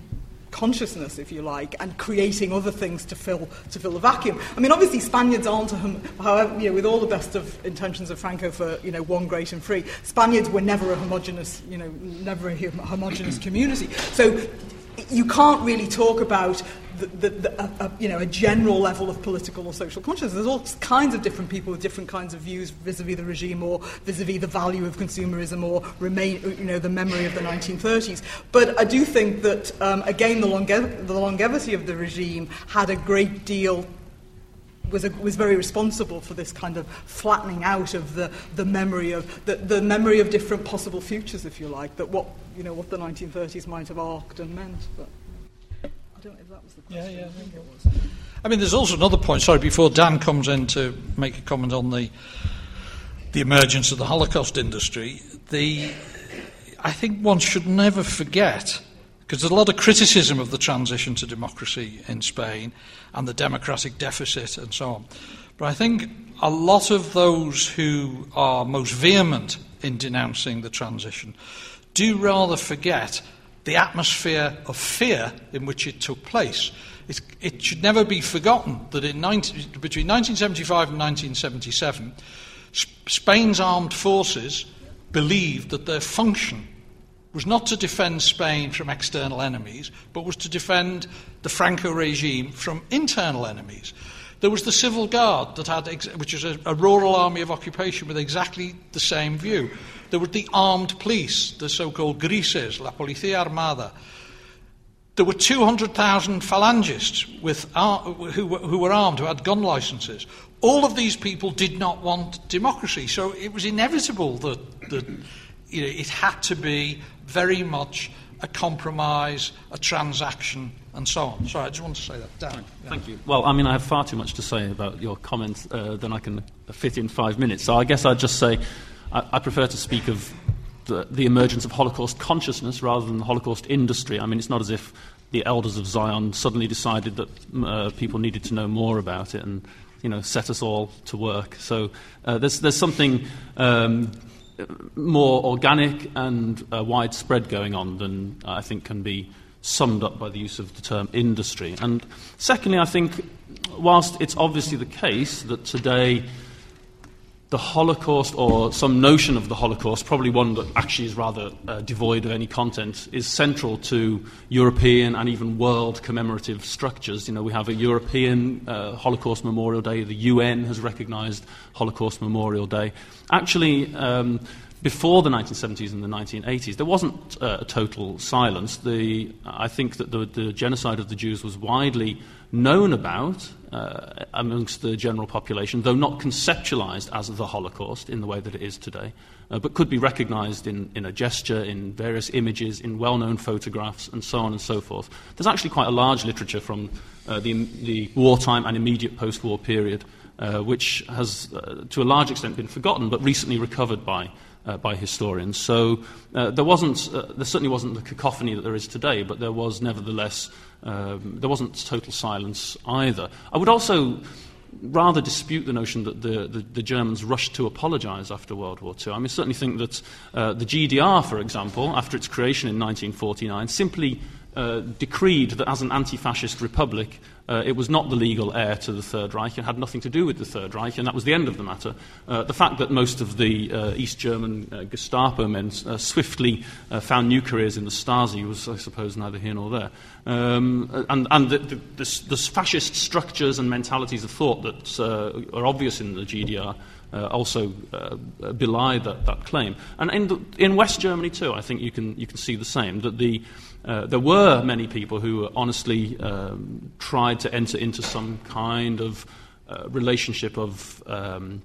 Speaker 5: consciousness, if you like, and creating other things to fill to fill the vacuum. I mean, obviously, Spaniards aren't, hom- however, you know, with all the best of intentions of Franco for you know one great and free, Spaniards were never a homogenous, you know, never a hom- homogenous community. So you can't really talk about the, the, a, a, you know, a general level of political or social consciousness. There's all kinds of different people with different kinds of views vis-a-vis the regime or vis-a-vis the value of consumerism or remain, you know, the memory of the 1930s. But I do think that, um, again, the, the longevity of the regime had a great deal was, a, was very responsible for this kind of flattening out of the, the memory of the, the memory of different possible futures, if you like, that what you know what the 1930s might have arced and meant. But don't know if that was the
Speaker 2: Yeah, yeah,
Speaker 5: I think it was.
Speaker 2: I mean, there's also another point. Sorry, before Dan comes in to make a comment on the the emergence of the Holocaust industry, the I think one should never forget because there's a lot of criticism of the transition to democracy in Spain and the democratic deficit and so on. But I think a lot of those who are most vehement in denouncing the transition do rather forget the atmosphere of fear in which it took place. It, it should never be forgotten that in 19, between 1975 and 1977, Spain's armed forces believed that their function was not to defend Spain from external enemies, but was to defend the Franco regime from internal enemies. There was the Civil Guard, that had ex- which is a, a rural army of occupation with exactly the same view. There was the armed police, the so called Grises, La Policía Armada. There were 200,000 Falangists with who, were- who were armed, who had gun licenses. All of these people did not want democracy, so it was inevitable that, that you know, it had to be very much a compromise, a transaction, and so on. Sorry, I just want to say that. Dan.
Speaker 3: Thank you. Well, I mean, I have far too much to say about your comments uh, than I can fit in five minutes. So I guess I'd just say I, I prefer to speak of the, the emergence of Holocaust consciousness rather than the Holocaust industry. I mean, it's not as if the elders of Zion suddenly decided that uh, people needed to know more about it and you know set us all to work. So uh, there's there's something. Um, more organic and uh, widespread going on than I think can be summed up by the use of the term industry. And secondly, I think, whilst it's obviously the case that today the Holocaust, or some notion of the Holocaust, probably one that actually is rather uh, devoid of any content, is central to European and even world commemorative structures. You know, we have a European uh, Holocaust Memorial Day. The UN has recognised Holocaust Memorial Day. Actually, um, before the 1970s and the 1980s, there wasn't uh, a total silence. The, I think that the, the, genocide of the Jews was widely known about uh, amongst the general population, though not conceptualized as the Holocaust in the way that it is today, uh, but could be recognized in, in a gesture, in various images, in well known photographs, and so on and so forth. There's actually quite a large literature from uh, the, the wartime and immediate post war period. Uh, which has, uh, to a large extent, been forgotten but recently recovered by uh, by historians. So uh, there wasn't, uh, there certainly wasn't the cacophony that there is today, but there was nevertheless, um, there wasn't total silence either. I would also rather dispute the notion that the, the, the Germans rushed to apologize after World War II. I mean, certainly think that uh, the GDR, for example, after its creation in 1949, simply uh, decreed that as an anti fascist republic, uh, it was not the legal heir to the Third Reich. and had nothing to do with the Third Reich, and that was the end of the matter. Uh, the fact that most of the uh, East German uh, Gestapo men uh, swiftly uh, found new careers in the Stasi was, I suppose, neither here nor there. Um, and and the, the, the, the, fascist structures and mentalities of thought that are obvious in the GDR. also belie that, that claim. And in, the, in West Germany, too, I think you can, you can see the same. That the, uh, there were many people who honestly um, tried to enter into some kind of uh, relationship of, um,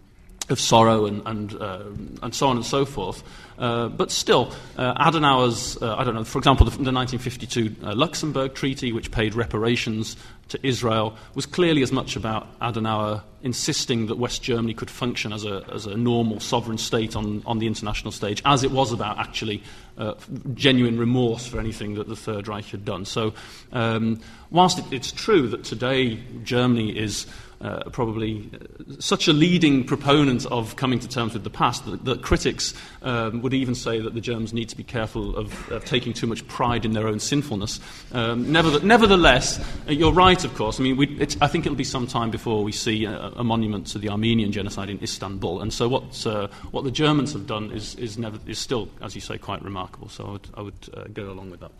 Speaker 3: of sorrow and, and, uh, and so on and so forth. Uh, but still, uh, Adenauer's, I don't know, for example, the, the 1952 Luxembourg Treaty, which paid reparations to Israel was clearly as much about Adenauer insisting that West Germany could function as a, as a normal sovereign state on, on the international stage, as it was about actually uh, genuine remorse for anything that the Third Reich had done. So, um, whilst it, it's true that today Germany is uh, probably uh, such a leading proponent of coming to terms with the past that, that critics um, would even say that the Germans need to be careful of, of taking too much pride in their own sinfulness. Um, nevertheless, uh, you're right, of course. I mean, I think it'll be some time before we see a, a, monument to the Armenian genocide in Istanbul. And so, what, uh, what the Germans have done is, is, never, is still, as you say, quite remarkable. So, I would, I would uh, go along with that.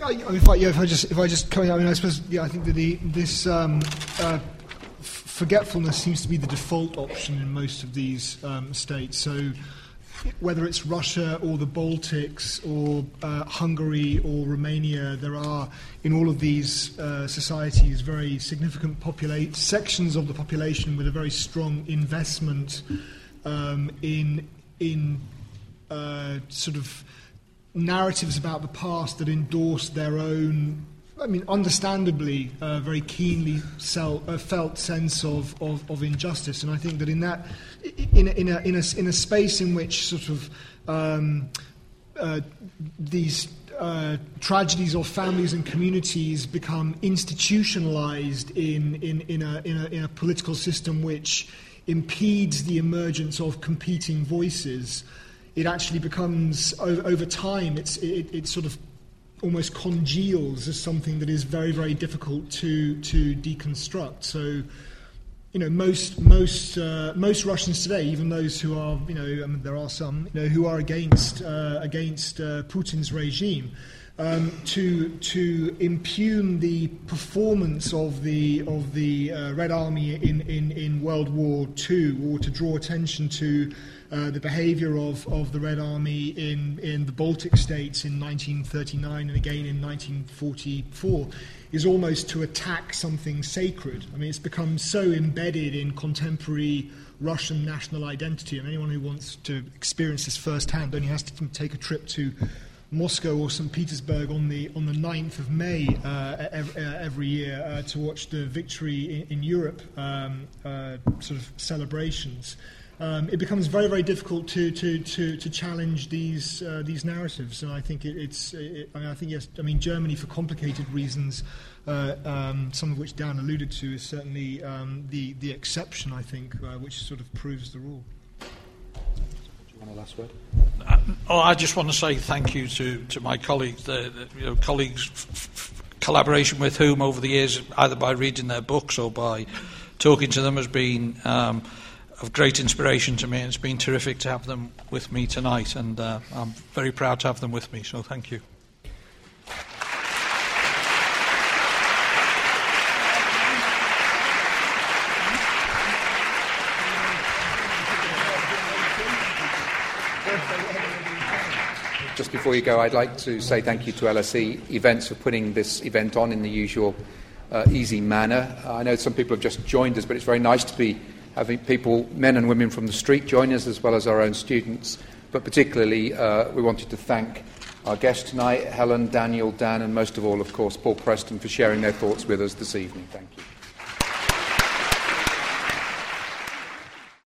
Speaker 4: Yeah, if I, yeah, if I just if I just come, I mean, I suppose yeah, I think that the, this um, uh, forgetfulness seems to be the default option in most of these um, states. So whether it's Russia or the Baltics or uh, Hungary or Romania, there are in all of these uh, societies very significant populate sections of the population with a very strong investment um, in in uh, sort of narratives about the past that endorse their own, I mean, understandably, uh, very keenly sell, uh, felt sense of, of, of, injustice. And I think that in that, in a, in a, in a, in a space in which sort of um, uh, these uh, tragedies of families and communities become institutionalized in, in, in, a, in, a, in a political system which impedes the emergence of competing voices it actually becomes over over time it's it, it sort of almost congeals as something that is very very difficult to to deconstruct. So you know most most uh, most Russians today even those who are you know I mean, there are some you know who are against uh, against uh, Putin's regime um, to to impugn the performance of the of the uh, Red Army in, in, in World War II or to draw attention to uh, the behavior of, of the Red Army in, in the Baltic states in 1939 and again in 1944 is almost to attack something sacred. I mean, it's become so embedded in contemporary Russian national identity, and anyone who wants to experience this firsthand only has to take a trip to Moscow or St. Petersburg on the, on the 9th of May uh, every, uh, every, year uh, to watch the victory in, in Europe um, uh, sort of celebrations um, it becomes very, very difficult to, to, to, to challenge these, uh, these narratives. And I think it, it's, it, I, mean, I think, yes, I mean, Germany, for complicated reasons, uh, um, some of which Dan alluded to, is certainly um, the, the exception, I think, which sort of proves the rule.
Speaker 1: Last word?
Speaker 2: Uh, oh, I just want to say thank you to, to my colleagues, the, the you know, colleagues, f- f- collaboration with whom over the years, either by reading their books or by talking to them, has been um, of great inspiration to me, it's been terrific to have them with me tonight, and uh, I'm very proud to have them with me, so thank you.
Speaker 1: Just before you go, I'd like to say thank you to LSE Events for putting this event on in the usual uh, easy manner. I know some people have just joined us, but it's very nice to be having people, men and women from the street, join us as well as our own students. But particularly, uh, we wanted to thank our guests tonight, Helen, Daniel, Dan, and most of all, of course, Paul Preston, for sharing their thoughts with us this evening. Thank you.